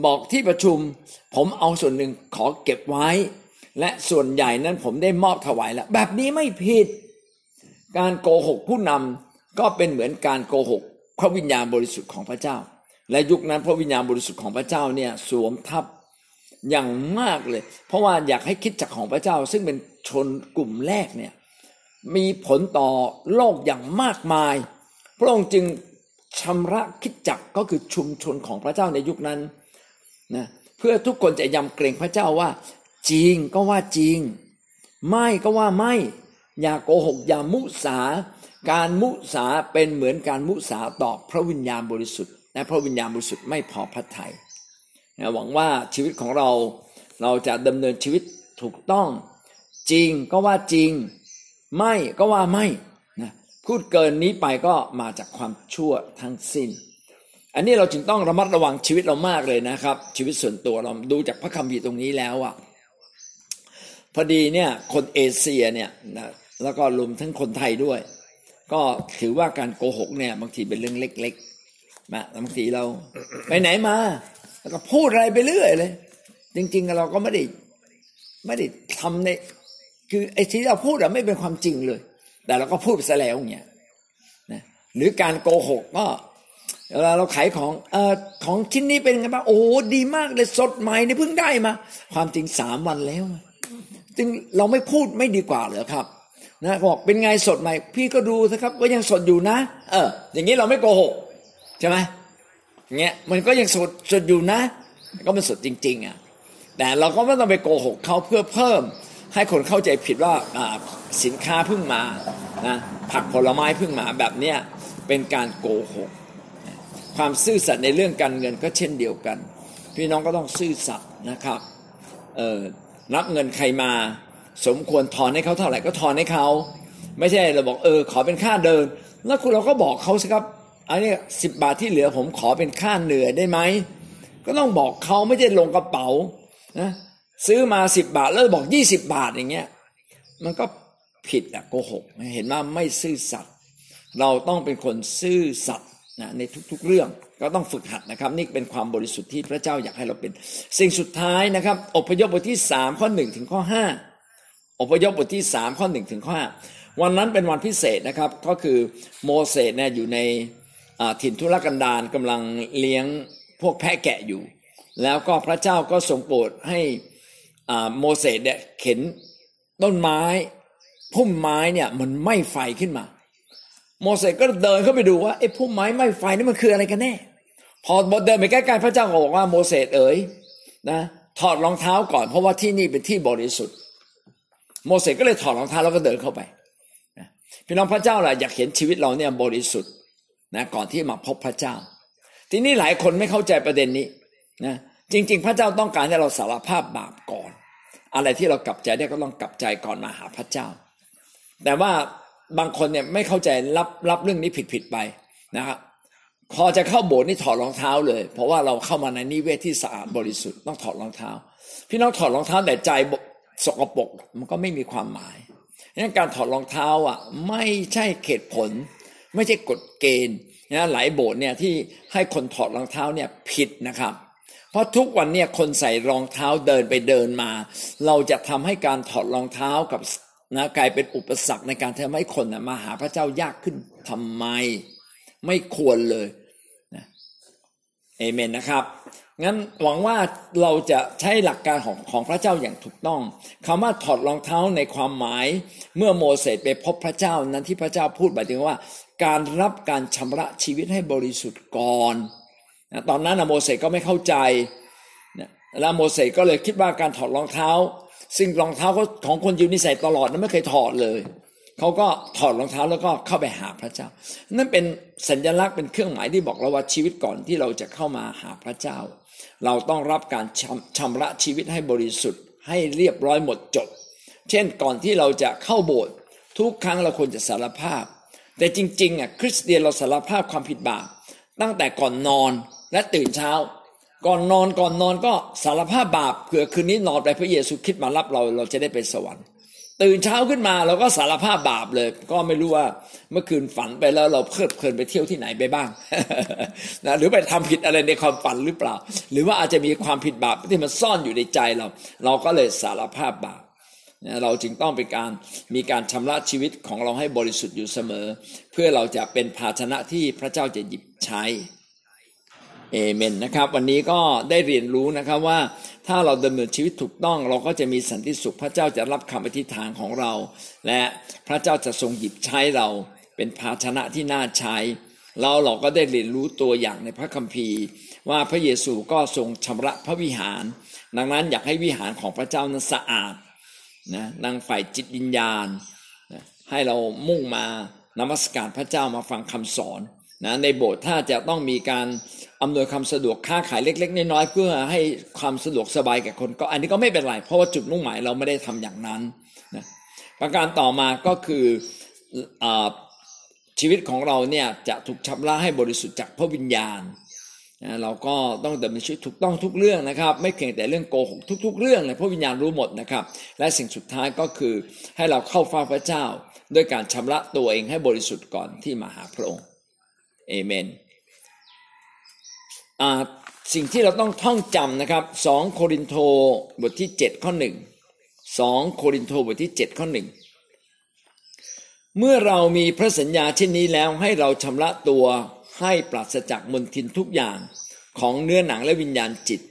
บอกที่ประชุม ผมเอาส่วนหนึ่งขอเก็บไว้ และส่วนใหญ่นั้นผมได้มอบถวายแล้ว แบบนี้ไม่ผิด การโกหกผู้นำก็เป็นเหมือนการโกหกพระวิญญาณบริสุทธิ์ของพระเจ้า และยุคนั้นพระวิญญาณบริสุทธิ์ของพระเจ้าเนี่ยสวมทับอย่างมากเลย เพราะว่าอยากให้คิดจักของพระเจ้า ซึ่งเป็นชนกลุ่มแรกเนี่ยมีผลต่อโลกอย่างมากมาย พระองค์จึงชำระคิดจักก็คือชุมชนของพระเจ้าในยุคนั้น นะเพื่อทุกคนจะยำเกรงพระเจ้าว่า จริงก็ว่าจริง ไม่ก็ว่าไม่ อย่าโกหกอย่ามุสา การมุสาเป็นเหมือนการมุสาต่อพระวิญญาณบริสุทธิ์และพระวิญญาณบริสุทธิ์ไม่พอพระทยัยหวังว่าชีวิตของเราเราจะดำเนินชีวิตถูกต้อง จริงก็ว่าจริง ไม่ก็ว่าไม่นะพูดเกินนี้ไปก็มาจากความชั่วทั้งสิ้น อันนี้เราจึงต้องระมัดระวังชีวิตเรามากเลยนะครับ ชีวิตส่วนตัวเราดูจากพระคัมภีร์ตรงนี้แล้วอะพอดีเนี่ยคนเอเชียเนี่ยนะแล้วก็รวมทั้งคนไทยด้วย ก็ถือว่าการโกหกเนี่ยบางทีเป็นเรื่องเล็กๆนะบางทีเราไปไหนมา แล้วก็พูดอะไรไปเรื่อยเลย จริง ๆ เราก็ไม่ได้ไม่ได้ทำใน คือไอ้ที่เราพูดอะไม่เป็นความจริงเลย แต่เราก็พูดไปซะแล้วเงี้ยนะหรือการโกหกก็ เวลาเราขายของเอ่อของชิ้นนี้เป็นไงบ้างโอ้ดีมากเลยสดใหม่นี่เพิ่งได้มา ความจริงสามวันแล้ว จึงเราไม่พูดไม่ดีกว่าเหรอครับนะบอกเป็นไงสดใหม่ พี่ก็ดูนะครับก็ยังสดอยู่นะ เออ อย่างนี้เราไม่โกหกใช่ไหมเงี้ยมันก็ยังสดสดอยู่นะ ก็มันสดจริง ๆ อะ แต่เราก็ไม่ต้องไปโกหกเขาเพื่อเพิ่ม ให้คนเข้าใจผิดว่าสินค้าเพิ่งมานะผักผลไม้เพิ่งมาแบบเนี้ยเป็นการโกหก ความซื่อสัตย์ในเรื่องการเงินก็เช่นเดียวกัน พี่น้องก็ต้องซื่อสัตย์นะครับเออรับเงินใครมาสมควรถอนให้เขาเท่าไหร่ก็ถอนให้เขา ไม่ใช่เราบอกเออขอเป็นค่าเดิน แล้วคุณเราก็บอกเขาสิครับอันนี้สิบบาทที่เหลือผมขอเป็นค่าเหนื่อยได้ไหมก็ต้องบอกเขาไม่ใช่ลงกระเป๋านะซื้อมาสิบบาทแล้วบอกยี่สิบบาทอย่างเงี้ยมันก็ผิดอะโกหกเห็นว่าไม่ซื่อสัตย์เราต้องเป็นคนซื่อสัตย์ นะในทุกๆเรื่องก็ต้องฝึกหัดนะครับ นี่เป็นความบริสุทธิ์ที่พระเจ้าอยากให้เราเป็น สิ่งสุดท้ายนะครับ อพยพบทที่สามข้อหนึ่งถึงข้อห้าอพยพบทที่สามข้อหนึ่งถึงข้อห้าวันนั้นเป็นวันพิเศษนะครับ ก็คือโมเสสเนี่ยอยู่ในถิ่นทุรกันดารกำลังเลี้ยงพวกแพะแกะอยู่ แล้วก็พระเจ้าก็ทรงโปรดให้โมเสสเนี่ยเข็นต้นไม้พุ่มไม้เนี่ยมันไม้ไฟขึ้นมา โมเสสก็เดินเข้าไปดูว่าไอ้พุ่มไม้ไม้ไฟนี่มันคืออะไรกันแน่ พอเดินไปใกล้ๆพระเจ้าก็บอกว่าโมเสสเอ๋ยนะถอดรองเท้าก่อนเพราะว่าที่นี่เป็นที่บริสุทธิ์ โมเสสก็เลยถอดรองเท้าแล้วก็เดินเข้าไปพี่น้องพระเจ้าล่ะอยากเห็นชีวิตเราเนี่ยบริสุทธิ์นะก่อนที่มาพบพระเจ้า ทีนี้หลายคนไม่เข้าใจประเด็นนี้นะจริง ๆ พระเจ้าต้องการให้เราสารภาพบาปก่อน อะไรที่เรากลับใจได้ก็ต้องกลับใจก่อนมาหาพระเจ้า แต่ว่า บางคนเนี่ยไม่เข้าใจรับรับเรื่องนี้ผิดๆไปนะครับพอจะเข้าโบสถ์นี่ถอดรองเท้าเลย เพราะว่าเราเข้ามาในนิเวศที่สะอาดบริสุทธิ์ต้องถอดรองเท้า พี่น้องถอดรองเท้าแต่ใจสกปรกมันก็ไม่มีความหมายงั้นการถอดรองเท้าอะไม่ใช่เหตุผล ไม่ใช่กฎเกณฑ์นะหลายโบสถ์เนี่ยที่ให้คนถอดรองเท้าเนี่ยผิดนะครับ เพราะทุกวันเนี่ยคนใส่รองเท้าเดินไปเดินมา เราจะทำให้การถอดรองเท้ากับ นะกลายเป็นอุปสรรคในการทำให้คนนะมาหาพระเจ้ายากขึ้นทำไม ไม่ควรเลยนะเอเมนนะครับงั้นหวังว่าเราจะใช้หลักการของของพระเจ้าอย่างถูกต้องคำว่าถอดรองเท้าในความหมาย เมื่อโมเสสไปพบพระเจ้านั้นที่พระเจ้าพูดหมายถึงว่า การรับการชำระชีวิตให้บริสุทธิ์ก่อนนะตอนนั้นโมเสสก็ไม่เข้าใจนะแล้วโมเสสก็เลยคิดว่าการถอดรองเท้า ซึ่งรองเท้าของคนยิวนี่ใส่ตลอดนั้นไม่เคยถอดเลยเขาก็ถอดรองเท้าแล้วก็เข้าไปหาพระเจ้า นั่นเป็นสัญลักษณ์เป็นเครื่องหมายที่บอกเราว่าชีวิตก่อนที่เราจะเข้ามาหาพระเจ้า เราต้องรับการชำระชีวิตให้บริสุทธิ์ ให้เรียบร้อยหมดจดเช่นก่อนที่เราจะเข้าโบสถ์ทุกครั้งเราควรจะสารภาพ แต่จริงๆอะคริสเตียนเราสารภาพความผิดบาปตั้งแต่ก่อนนอนและตื่นเช้า ก่อนนอนก่อนนอนก็สารภาพบาปเผื่อคืนนี้นอนไปพระเยซูคิดมารับเราเราจะได้ไปสวรรค์ ตื่นเช้าขึ้นมาเราก็สารภาพบาปเลย ก็ไม่รู้ว่าเมื่อคืนฝันไปแล้วเราเพลิดเพลินไปเที่ยวที่ไหนไปบ้างนะหรือไปทำผิดอะไรในความฝันหรือเปล่า หรือว่าอาจจะมีความผิดบาปที่มันซ่อนอยู่ในใจเรา เราก็เลยสารภาพบาปเราจึงต้องเป็นการมีการชำระชีวิตของเราให้บริสุทธิ์อยู่เสมอ เพื่อเราจะเป็นภาชนะที่พระเจ้าจะหยิบใช้ เอเมนนะครับ วันนี้ก็ได้เรียนรู้นะครับว่าถ้าเราดำเนินชีวิตถูกต้อง เราก็จะมีสันติสุขพระเจ้าจะรับคำอธิษฐานของเรา และพระเจ้าจะทรงหยิบใช้เราเป็นภาชนะที่น่าใช้เราเราก็ได้เรียนรู้ตัวอย่างในพระคัมภีร์ ว่าพระเยซูก็ทรงชำระพระวิหาร ดังนั้นอยากให้วิหารของพระเจ้านั้นสะอาดนะนางฝ่ายจิตวิญญาณ ให้เรามุ่งมานมัสการพระเจ้ามาฟังคำสอน นะในโบสถ์ถ้าจะต้องมีการอำนวยความสะดวกค้าขายเล็ก ๆ น้อยๆเพื่อให้ความสะดวกสบายแก่คนก็อันนี้ก็ไม่เป็นไร เพราะว่าจุดมุ่งหมายเราไม่ได้ทำอย่างนั้นนะประการต่อมาก็คืออชีวิตของเราเนี่ยจะถูกชำระให้บริสุทธิ์จากพระวิญญาณนะเราก็ต้องดำเนินชีวิตถูกต้องทุกเรื่องนะครับ ไม่เพียงแต่เรื่องโกหกทุก ๆ เรื่องเลยพระวิญญาณรู้หมดนะครับ และสิ่งสุดท้ายก็คือให้เราเข้าเฝ้าพระเจ้า ด้วยการชำระตัวเองให้บริสุทธิ์ก่อนที่มาหาพระองค์ เอเมนสิ่งที่เราต้องท่องจำนะครับสองโครินโตบทที่เจ็ดข้อหนึ่งสองโครินโตบทที่เจ็ดข้อหนึ่งเมื่อเรามีพระสัญญาเช่นนี้แล้วให้เราชำระตัวให้ปราศจากมลทินทุกอย่างของเนื้อหนังและวิญญาณจิต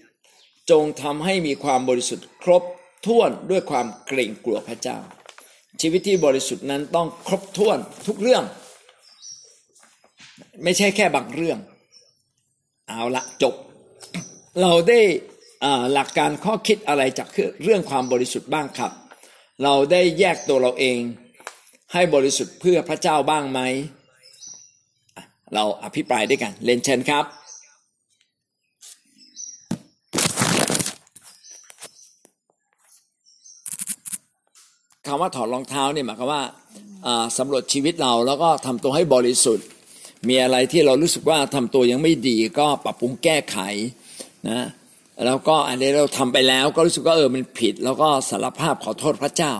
จงทำให้มีความบริสุทธิ์ครบถ้วนด้วยความเกรงกลัวพระเจ้า ชีวิตที่บริสุทธิ์นั้นต้องครบถ้วนทุกเรื่อง ไม่ใช่แค่บางเรื่อง เอาละจบ เราได้หลักการข้อคิดอะไรจากเรื่องความบริสุทธิ์บ้างครับ เราได้แยกตัวเราเองให้บริสุทธิ์เพื่อพระเจ้าบ้างไหม เราอภิปรายด้วยกันเลนเชนครับ คำว่าถอดรองเท้าเนี่ยหมายความว่าสำรวจชีวิตเราแล้วก็ทำตัวให้บริสุทธิ์ มีอะไรที่เรารู้สึกว่าทำตัวยังไม่ดีก็ปรับปรุงแก้ไขนะแล้วก็อันนี้เราทำไปแล้วก็รู้สึกว่าเออมันผิด แล้วก็สารภาพขอโทษพระเจ้า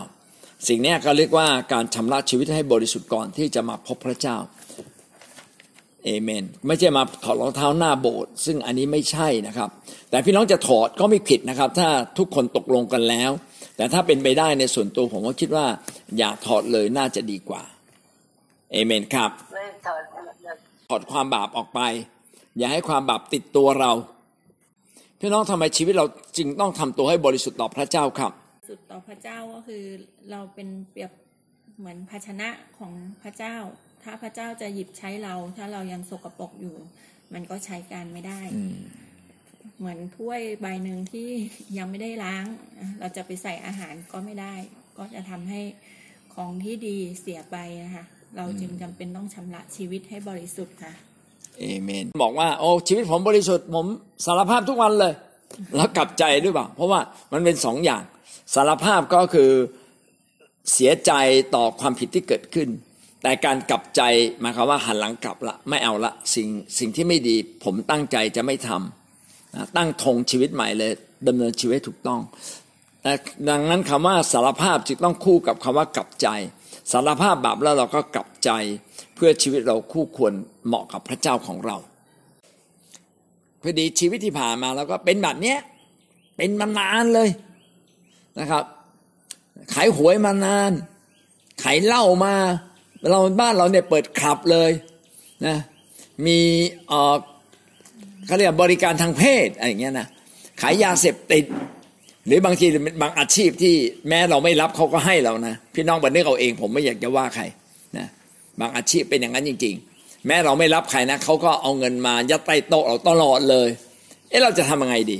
สิ่งนี้ก็เรียกว่าการชำระชีวิตให้บริสุทธิ์ก่อนที่จะมาพบพระเจ้าเอเมน ไม่ใช่มาถอดรองเท้าหน้าโบสถ์ซึ่งอันนี้ไม่ใช่นะครับ แต่พี่น้องจะถอดก็ไม่ผิดนะครับ ถ้าทุกคนตกลงกันแล้ว แต่ถ้าเป็นไปได้ในส่วนตัวผมก็คิดว่า อย่าถอดเลยน่าจะดีกว่าเอเมนครับถอด ความบาปออกไป อย่าให้ความบาปติดตัวเราพี่น้องทำไมชีวิตเราจึงต้องทำตัวให้บริสุทธิ์ต่อพระเจ้าครับสุดต่อพระเจ้าก็คือเราเป็นเปรียบเหมือนภาชนะของพระเจ้า ถ้าพระเจ้าจะหยิบใช้เรา ถ้าเรายังสกปรกอยู่ มันก็ใช้การไม่ได้ เหมือนถ้วยใบหนึ่งที่ยังไม่ได้ล้าง เราจะไปใส่อาหารก็ไม่ได้ ก็จะทำให้ของที่ดีเสียไปนะคะ เราจึงจำเป็นต้องชำระชีวิตให้บริสุทธิ์ค่ะเอเมนบอกว่าโอ้ชีวิตผมบริสุทธิ์ผมสารภาพทุกวันเลย แล้วกลับใจด้วยเปล่าเพราะว่ามันเป็นสองอย่างสารภาพก็คือเสียใจต่อความผิดที่เกิดขึ้น แต่การกลับใจหมายความว่าหันหลังกลับละไม่เอาละสิ่งสิ่งที่ไม่ดี ผมตั้งใจจะไม่ทำตั้งธงชีวิตใหม่เลยดำเนินชีวิตถูกต้องแต่ดังนั้นคำว่าสารภาพจึงต้องคู่กับคำว่ากลับใจ สารภาพบาปแล้วเราก็กลับใจเพื่อชีวิตเราคู่ควรเหมาะกับพระเจ้าของเราพอดีชีวิตที่ผ่านมาเราก็เป็นแบบนี้เป็นมานานเลยนะครับ ขายหวยมานาน ขายเหล้ามา เราบ้านเราเนี่ยเปิดคลับเลยนะมีเออเขาเรียกบริการทางเพศอะไรอย่างเงี้ยนะขายยาเสพติด หรือบางทีบางอาชีพที่แม้เราไม่รับเขาก็ให้เรานะพี่น้องบันทึกเอาเองผมไม่อยากจะว่าใครนะบางอาชีพเป็นอย่างนั้นจริง ๆ แม้เราไม่รับใครนะเขาก็เอาเงินมายัดใต้โต๊ะเราตลอดเลย เอ๊ะเราจะทำยังไงดี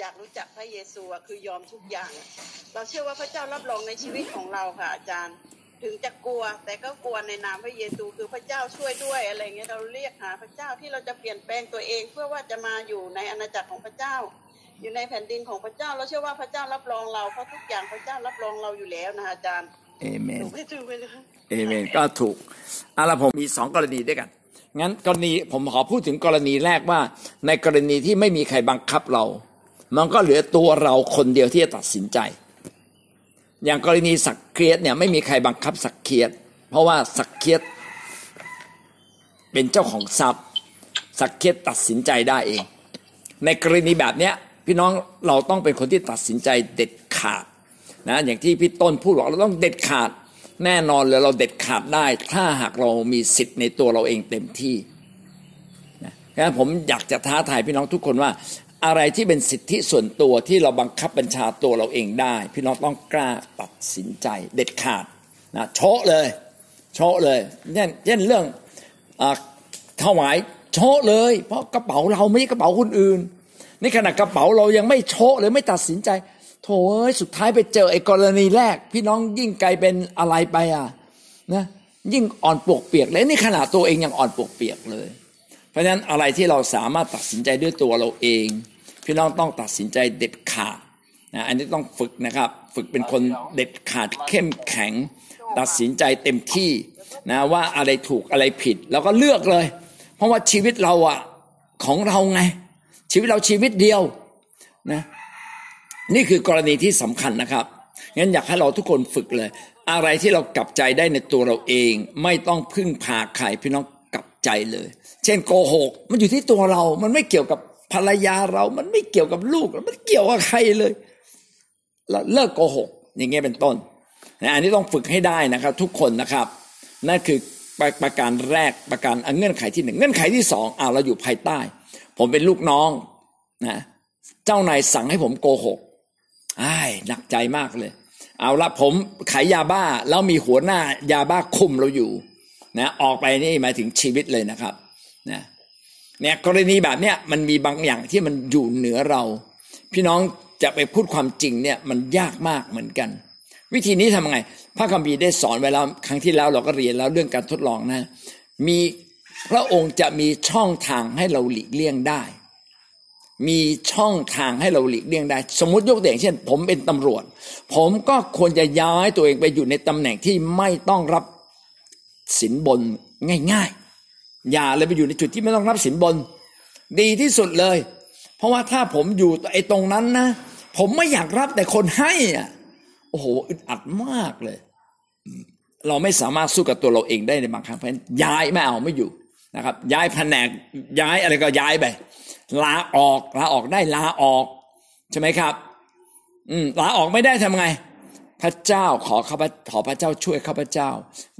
อยากรู้จักพระเยซูคือยอมทุกอย่าง เราเชื่อว่าพระเจ้ารับรองในชีวิตของเราค่ะอาจารย์ ถึงจะกลัว แต่ก็กลัวในนามพระเยซูคือพระเจ้าช่วยด้วยอะไรเงี้ยเราเรียกหาพระเจ้าที่เราจะเปลี่ยนแปลงตัวเองเพื่อว่าจะมาอยู่ในอาณาจักรของพระเจ้า อยู่ในแผ่นดินของพระเจ้าเราเชื่อว่าพระเจ้ารับรองเราเพราะทุกอย่างพระเจ้ารับรองเราอยู่แล้วนะอาจารย์เอเมนถูกไหมถูกไหมเอเมนก็ถูกอะละผมมีสองกรณีด้วยกันงั้นกรณีผมขอพูดถึงกรณีแรกว่า ในกรณีที่ไม่มีใครบังคับเรา มันก็เหลือตัวเราคนเดียวที่จะตัดสินใจ อย่างกรณีสักเคียดเนี่ยไม่มีใครบังคับสักเคียดเพราะว่าสักเคียดเป็นเจ้าของทรัพย์ สักเคียดตัดสินใจได้เอง ในกรณีแบบเนี้ย พี่น้องเราต้องเป็นคนที่ตัดสินใจเด็ดขาดนะอย่างที่พี่ต้นพูดบอกเราต้องเด็ดขาดแน่นอนเลยเราเด็ดขาดได้ ถ้าหากเรามีสิทธิ์ในตัวเราเองเต็มที่นะงั้นผมอยากจะท้าทายพี่น้องทุกคนว่า อะไรที่เป็นสิทธิส่วนตัวที่เราบังคับบัญชาตัวเราเองได้ พี่น้องต้องกล้าตัดสินใจ เด็ดขาดนะโชะเลยโชะเลยเช่นเช่นเรื่องอถวายโชะเลย เพราะกระเป๋าเราไม่ใช่กระเป๋าคนอื่น นี่ขนาดกระเป๋าเรายังไม่โชะเลยไม่ตัดสินใจ โถเอ้ยสุดท้ายไปเจอไอ้กรณีแรก พี่น้องยิ่งไกลเป็นอะไรไปอะนะยิ่งอ่อนปวกเปียกเลยนี่ขนาดตัวเองยังอ่อนปวกเปียกเลย เพราะฉะนั้นอะไรที่เราสามารถตัดสินใจด้วยตัวเราเอง พี่น้องต้องตัดสินใจเด็ดขาดนะอันนี้ต้องฝึกนะครับ ฝึกเป็นคนเด็ดขาดเข้มแข็ง ตัดสินใจเต็มที่นะว่าอะไรถูกอะไรผิด แล้วก็เลือกเลย เพราะว่าชีวิตเราอะของเราไง ชีวิตเราชีวิตเดียวนะนี่คือกรณีที่สำคัญนะครับงั้นอยากให้เราทุกคนฝึกเลย อะไรที่เรากลับใจได้ในตัวเราเอง ไม่ต้องพึ่งพาใครพี่น้องกลับใจเลย เช่นโกหก มันอยู่ที่ตัวเรา มันไม่เกี่ยวกับภรรยาเรา มันไม่เกี่ยวกับลูกมันเกี่ยวกับใครเลยเราเลิกโกหก อย่างเงี้ยเป็นต้นนะอันนี้ต้องฝึกให้ได้นะครับ ทุกคนนะครับนั่นคือประประการแรกประการเงื่อนไขที่หนึ่งเงื่อนไขที่สองอ่าเราอยู่ภายใต้ ผมเป็นลูกน้องนะเจ้านายสั่งให้ผมโกหกอ้ายหนักใจมากเลย เอาละผมขายยาบ้าแล้วมีหัวหน้ายาบ้าคุมเราอยู่นะออกไปนี่หมายถึงชีวิตเลยนะครับนะเนี่ยกรณีแบบเนี้ยมันมีบางอย่างที่มันอยู่เหนือเรา พี่น้องจะไปพูดความจริงเนี่ยมันยากมากเหมือนกัน วิธีนี้ทำไง พระคัมภีร์ได้สอนไว้แล้วครั้งที่แล้วเราก็เรียนแล้วเรื่องการทดลองนะ มี พระองค์จะมีช่องทางให้เราหลีกเลี่ยงได้ มีช่องทางให้เราหลีกเลี่ยงได้ สมมติยกตัวอย่างเช่น ผมเป็นตำรวจ ผมก็ควรจะย้ายตัวเองไปอยู่ในตำแหน่งที่ไม่ต้องรับสินบนง่าย ๆ อย่าเลยไปอยู่ในจุดที่ไม่ต้องรับสินบน ดีที่สุดเลย เพราะว่าถ้าผมอยู่ไอ้ตรงนั้นนะ ผมไม่อยากรับแต่คนให้อะโอ้โหอึดอัดมากเลย เราไม่สามารถสู้กับตัวเราเองได้ในบางครั้งเพราะย้ายไม่เอาไม่อยู่ นะครับ ย้ายแผนกย้ายอะไรก็ย้ายไปลาออกลาออกได้ลาออกใช่ไหมครับ อืมลาออกไม่ได้ทำไง พระเจ้าขอข้าพขอพระเจ้าช่วยข้าพเจ้า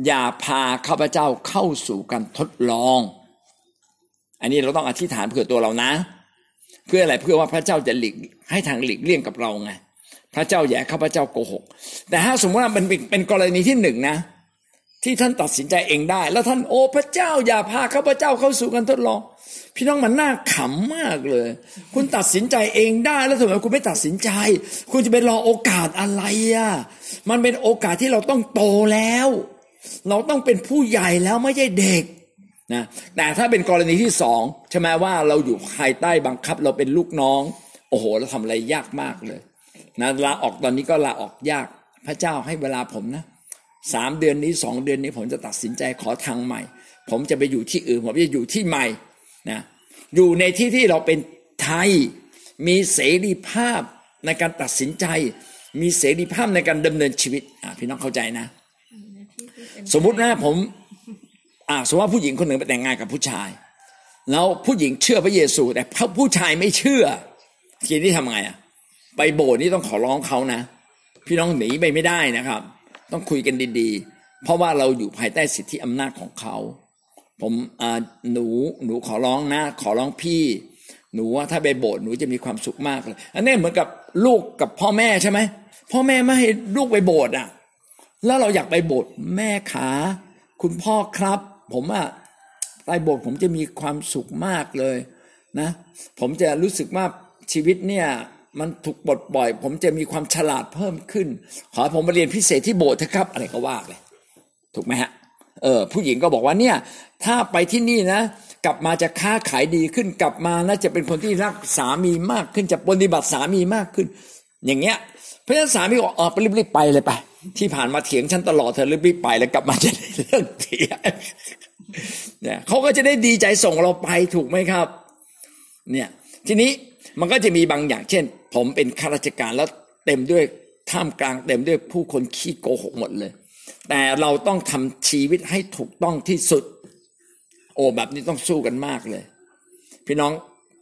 อย่าพาข้าพเจ้าเข้าสู่การทดลอง อันนี้เราต้องอธิษฐานเพื่อตัวเรานะ เพื่ออะไรเพื่อว่าพระเจ้าจะหลีกให้ทางหลีกเลี่ยงกับเราไงพระเจ้าอย่าข้าพเจ้าโกหก แต่ถ้าสมมติว่ามันเป็นกรณีที่หนึ่งนะ ที่ท่านตัดสินใจเองได้ แล้วท่านโอ้พระเจ้าอย่าพาข้าพเจ้าเข้าสู่การทดลอง พี่น้องมันน่าขำมากเลย คุณตัดสินใจเองได้ แล้วทำไมคุณไม่ตัดสินใจ คุณจะไปรอโอกาสอะไรอะมันเป็นโอกาสที่เราต้องโตแล้ว เราต้องเป็นผู้ใหญ่แล้วไม่ใช่เด็กนะแต่ถ้าเป็นกรณีที่สองใช่ไหมว่าเราอยู่ภายใต้บังคับเราเป็นลูกน้อง โอ้โหเราทำอะไรยากมากเลยนะลาออกตอนนี้ก็ลาออกยากพระเจ้าให้เวลาผมนะ สามเดือนนี้สองเดือนนี้ผมจะตัดสินใจขอทางใหม่ ผมจะไปอยู่ที่อื่น ผมจะอยู่ที่ใหม่นะอยู่ในที่ที่เราเป็นไทย มีเสรีภาพในการตัดสินใจ มีเสรีภาพในการดำเนินชีวิตพี่น้องเข้าใจนะ สมมุตินะผมอ่าสมมติว่าผู้หญิงคนหนึ่งไปแต่งงานกับผู้ชาย แล้วผู้หญิงเชื่อพระเยซู แต่ผู้ชายไม่เชื่อทีนี้ทำไงอะไปโบสถ์นี่ต้องขอร้องเขานะ พี่น้องหนีไปไม่ได้นะครับ ต้องคุยกันดีๆ เพราะว่าเราอยู่ภายใต้สิทธิอำนาจของเขา ผมหนูหนูขอร้องนะ ขอร้องพี่ หนูว่าถ้าไปโบสถ์หนูจะมีความสุขมากเลย อันนี้เหมือนกับลูกกับพ่อแม่ใช่ไหมพ่อแม่ไม่ให้ลูกไปโบสถ์อะ แล้วเราอยากไปโบสถ์แม่ขาคุณพ่อครับ ผมอะไปโบสถ์ผมจะมีความสุขมากเลยนะ ผมจะรู้สึกว่าชีวิตเนี่ย มันถูกบดบ่อย ผมจะมีความฉลาดเพิ่มขึ้น ขอผมมาเรียนพิเศษที่โบสถ์เถอะครับ อะไรก็ว่าเลย ถูกไหมฮะเออผู้หญิงก็บอกว่าเนี่ย ถ้าไปที่นี่นะ กลับมาจะค้าขายดีขึ้นกลับมานะจะเป็นคนที่รักสามีมากขึ้นจะปฏิบัติสามีมากขึ้น อย่างเงี้ยเพราะฉะนั้นสามีบอกเออไปรีบๆไปเลยไป ที่ผ่านมาเถียงฉันตลอดเธอรีบๆไปแล้วกลับมาจะได้เลิกเถียงเนี่ยเขาก็จะได้ดีใจส่งเราไปถูกไหมครับ เนี่ยทีนี้ มันก็จะมีบางอย่างเช่น ผมเป็นข้าราชการแล้วเต็มด้วยท่ามกลางเต็มด้วยผู้คนขี้โกหกหมดเลย แต่เราต้องทำชีวิตให้ถูกต้องที่สุด โอ้แบบนี้ต้องสู้กันมากเลย พี่น้อง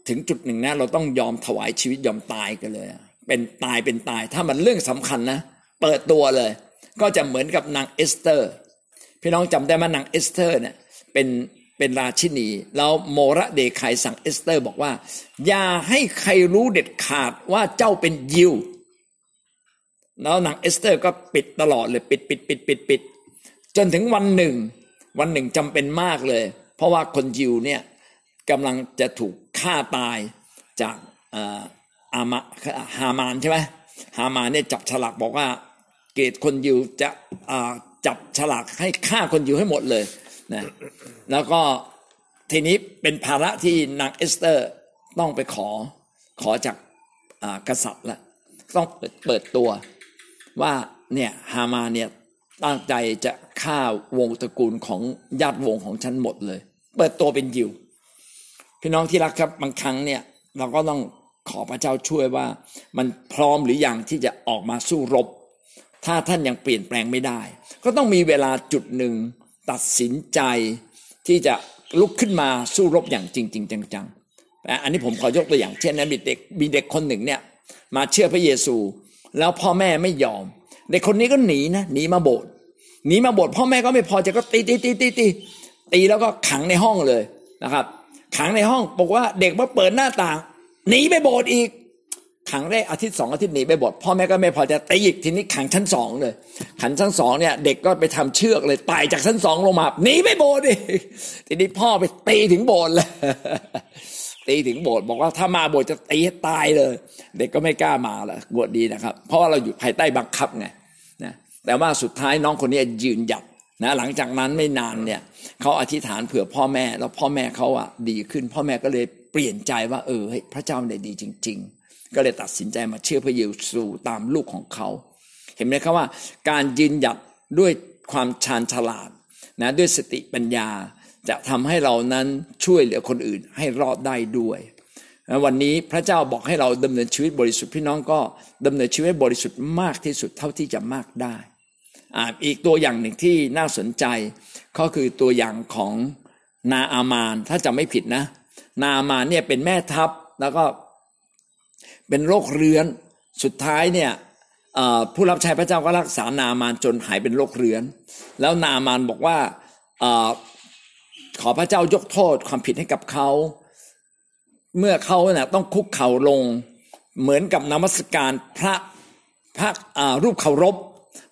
ถึงจุดหนึ่งนะเราต้องยอมถวายชีวิตยอมตายกันเลย เป็นตายเป็นตาย ถ้ามันเรื่องสำคัญนะ เปิดตัวเลย ก็จะเหมือนกับนางเอสเตอร์ พี่น้องจำได้ไหมนางเอสเตอร์เนี่ยเป็น เป็นราชินี แล้วโมรเดคัยสั่งเอสเตอร์บอกว่า อย่าให้ใครรู้เด็ดขาดว่าเจ้าเป็นยิว แล้วนางเอสเตอร์ก็ปิดตลอดเลยปิดปิดปิดปิดปิดจนถึงวันหนึ่ง วันหนึ่งจำเป็นมากเลย เพราะว่าคนยิวเนี่ยกำลังจะถูกฆ่าตายจากอามาฮามานใช่ไหมฮามานเนี่ยจับฉลากบอกว่า เกตคนยิวจะจับฉลากให้ฆ่าคนยิวให้หมดเลย นะแล้วก็ทีนี้เป็นภาระที่นางเอสเตอร์ต้องไปขอขอจากกษัตริย์ละต้องเปิดตัวว่าเนี่ยฮามาเนี่ยตั้งใจจะฆ่าวงตระกูลของญาติวงของฉันหมดเลย เปิดตัวเป็นยิว พี่น้องที่รักครับบางครั้งเนี่ยเราก็ต้องขอพระเจ้าช่วยว่ามันพร้อมหรืออยังที่จะออกมาสู้รบ ถ้าท่านยังเปลี่ยนแปลงไม่ได้ ก็ต้องมีเวลาจุดหนึ่ง ตัดสินใจที่จะลุกขึ้นมาสู้รบอย่างจริงจริงจังๆอันนี้ผมขอยกตัวอย่างเช่นนะมีเด็กมีเด็กคนหนึ่งเนี่ยมาเชื่อพระเยซู แล้วพ่อแม่ไม่ยอม เด็กคนนี้ก็หนีนะหนีมาโบสถ์หนีมาโบสถ์พ่อแม่ก็ไม่พอใจก็ตีตีตีตีตีตีแล้วก็ขังในห้องเลยนะครับ ขังในห้องบอกว่าเด็กมาเปิดหน้าต่างหนีไปโบสถ์อีก ขังได้อาทิตย์สองอาทิตย์หนีไปบดพ่อแม่ก็ไม่พอจะตีอีกทีนี้ขังชั้นสองเลย ขังชั้นสองเนี่ยเด็กก็ไปทำเชือกเลยไต่จากชั้นสองลงมาหนีไปโบสถ์ดิทีนี้พ่อไปตีถึงโบสถ์เลยตีถึงโบสถ์บอกว่าถ้ามาโบสถ์จะตีให้ตายเลย เด็กก็ไม่กล้ามาละบวชดีนะครับ เพราะว่าเราอยู่ภายใต้บังคับไงนะแต่ว่าสุดท้ายน้องคนนี้ยืนหยัดนะหลังจากนั้นไม่นานเนี่ยเขาอธิษฐานเผื่อพ่อแม่ แล้วพ่อแม่เขาอะดีขึ้น พ่อแม่ก็เลยเปลี่ยนใจว่าเออพระเจ้าเนี่ยดีจริง ๆ ก็เลยตัดสินใจมาเชื่อพระเยซูตามลูกของเขา เห็นไหมครับว่า การยืนหยัดด้วยความชาญฉลาดนะด้วยสติปัญญาจะทำให้เรานั้นช่วยเหลือคนอื่นให้รอดได้ด้วยวันนี้พระเจ้าบอกให้เราดำเนินชีวิตบริสุทธิ์พี่น้องก็ดำเนินชีวิตบริสุทธิ์มากที่สุดเท่าที่จะมากได้อีกตัวอย่างหนึ่งที่น่าสนใจก็คือตัวอย่างของนาอามานถ้าจะไม่ผิดนะ นาอามานเนี่ยเป็นแม่ทัพแล้วก็ เป็นโรคเรื้อนสุดท้ายเนี่ยผู้รับใช้พระเจ้าก็รักษานามานจนหายเป็นโรคเรื้อน แล้วนามานบอกว่าอขอพระเจ้ายกโทษความผิดให้กับเขา เมื่อเขาเนี่ยต้องคุกเข่าลง เหมือนกับนมัสการพระพระรูปเคารพ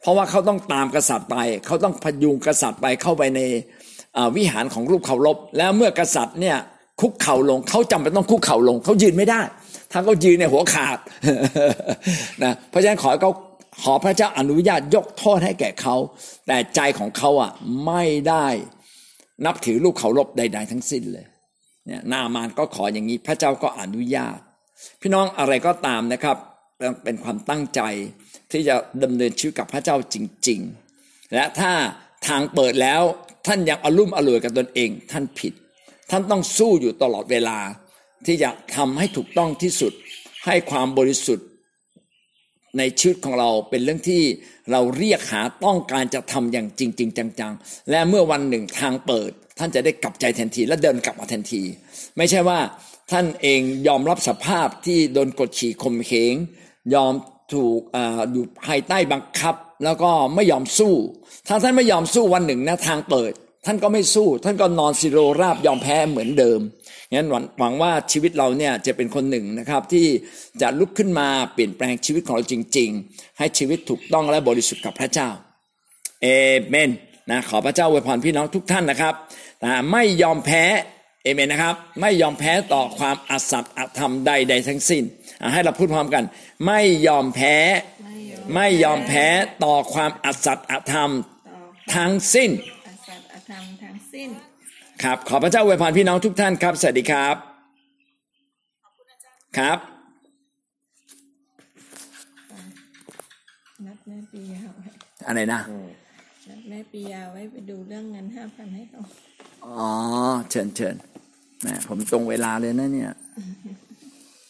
เพราะว่าเขาต้องตามกษัตริย์ไป เขาต้องพยุงกษัตริย์ไปเข้าไปในวิหารของรูปเคารพ แล้วเมื่อกษัตริย์เนี่ยคุกเข่าลงเขาจำเป็นต้องคุกเข่าลง เขายืนไม่ได้ ถ้าเขายืนในหัวขาดนะเพราะฉะนั้นขอเขาขอพระเจ้าอนุญาตยกโทษให้แก่เขา แต่ใจของเขาอะไม่ได้นับถือลูกเขารบใด ๆ ทั้งสิ้นเลยเนี่ยนามานก็ขออย่างนี้พระเจ้าก็อนุญาต พี่น้องอะไรก็ตามนะครับเป็นความตั้งใจที่จะดำเนินชีวิตกับพระเจ้าจริง ๆ และถ้าทางเปิดแล้วท่านยังอารมณ์อร่วยกับตนเอง ท่านผิด ท่านต้องสู้อยู่ตลอดเวลา ที่จะทำให้ถูกต้องที่สุด ให้ความบริสุทธิ์ในชีวิตของเราเป็นเรื่องที่เราเรียกหาต้องการจะทำอย่างจริงๆจังๆ และเมื่อวันหนึ่งทางเปิด ท่านจะได้กลับใจทันที และเดินกลับมาทันที ไม่ใช่ว่าท่านเองยอมรับสภาพที่โดนกดขี่ข่มเหงยอมถูกออยู่ภายใต้บังคับ แล้วก็ไม่ยอมสู้ ถ้าท่านไม่ยอมสู้วันหนึ่งนะทางเปิด ท่านก็ไม่สู้ ท่านก็นอนสิโรราบยอมแพ้เหมือนเดิม งั้นหวังว่าชีวิตเราเนี่ยจะเป็นคนหนึ่งนะครับที่จะลุกขึ้นมาเปลี่ยนแปลงชีวิตของเราจริง ๆ ให้ชีวิตถูกต้องและบริสุทธิ์กับพระเจ้าเอเมนนะขอพระเจ้าอวยพรพี่น้องทุกท่านนะครับนะไม่ยอมแพ้เอเมนนะครับ ไม่ยอมแพ้ต่อความอสัตย์อธรรมใดๆทั้งสิ้น ให้เราพูดพร้อมกัน ไม่ยอมแพ้ ไม่ยอมแพ้ต่อความอสัตย์อธรรมทั้งสิ้นอสัตย์อธรรมทั้งสิ้น ครับ ขอพระเจ้าอวยพรพี่น้องทุกท่านครับ สวัสดีครับ ครับนัดแม่ปียาไว้อะไรนะนัดแม่ปียาไว้ไปดูเรื่องเงินห้าพันให้เขาอ๋อ เชิญเชิญแม่ผมตรงเวลาเลยนะเนี่ย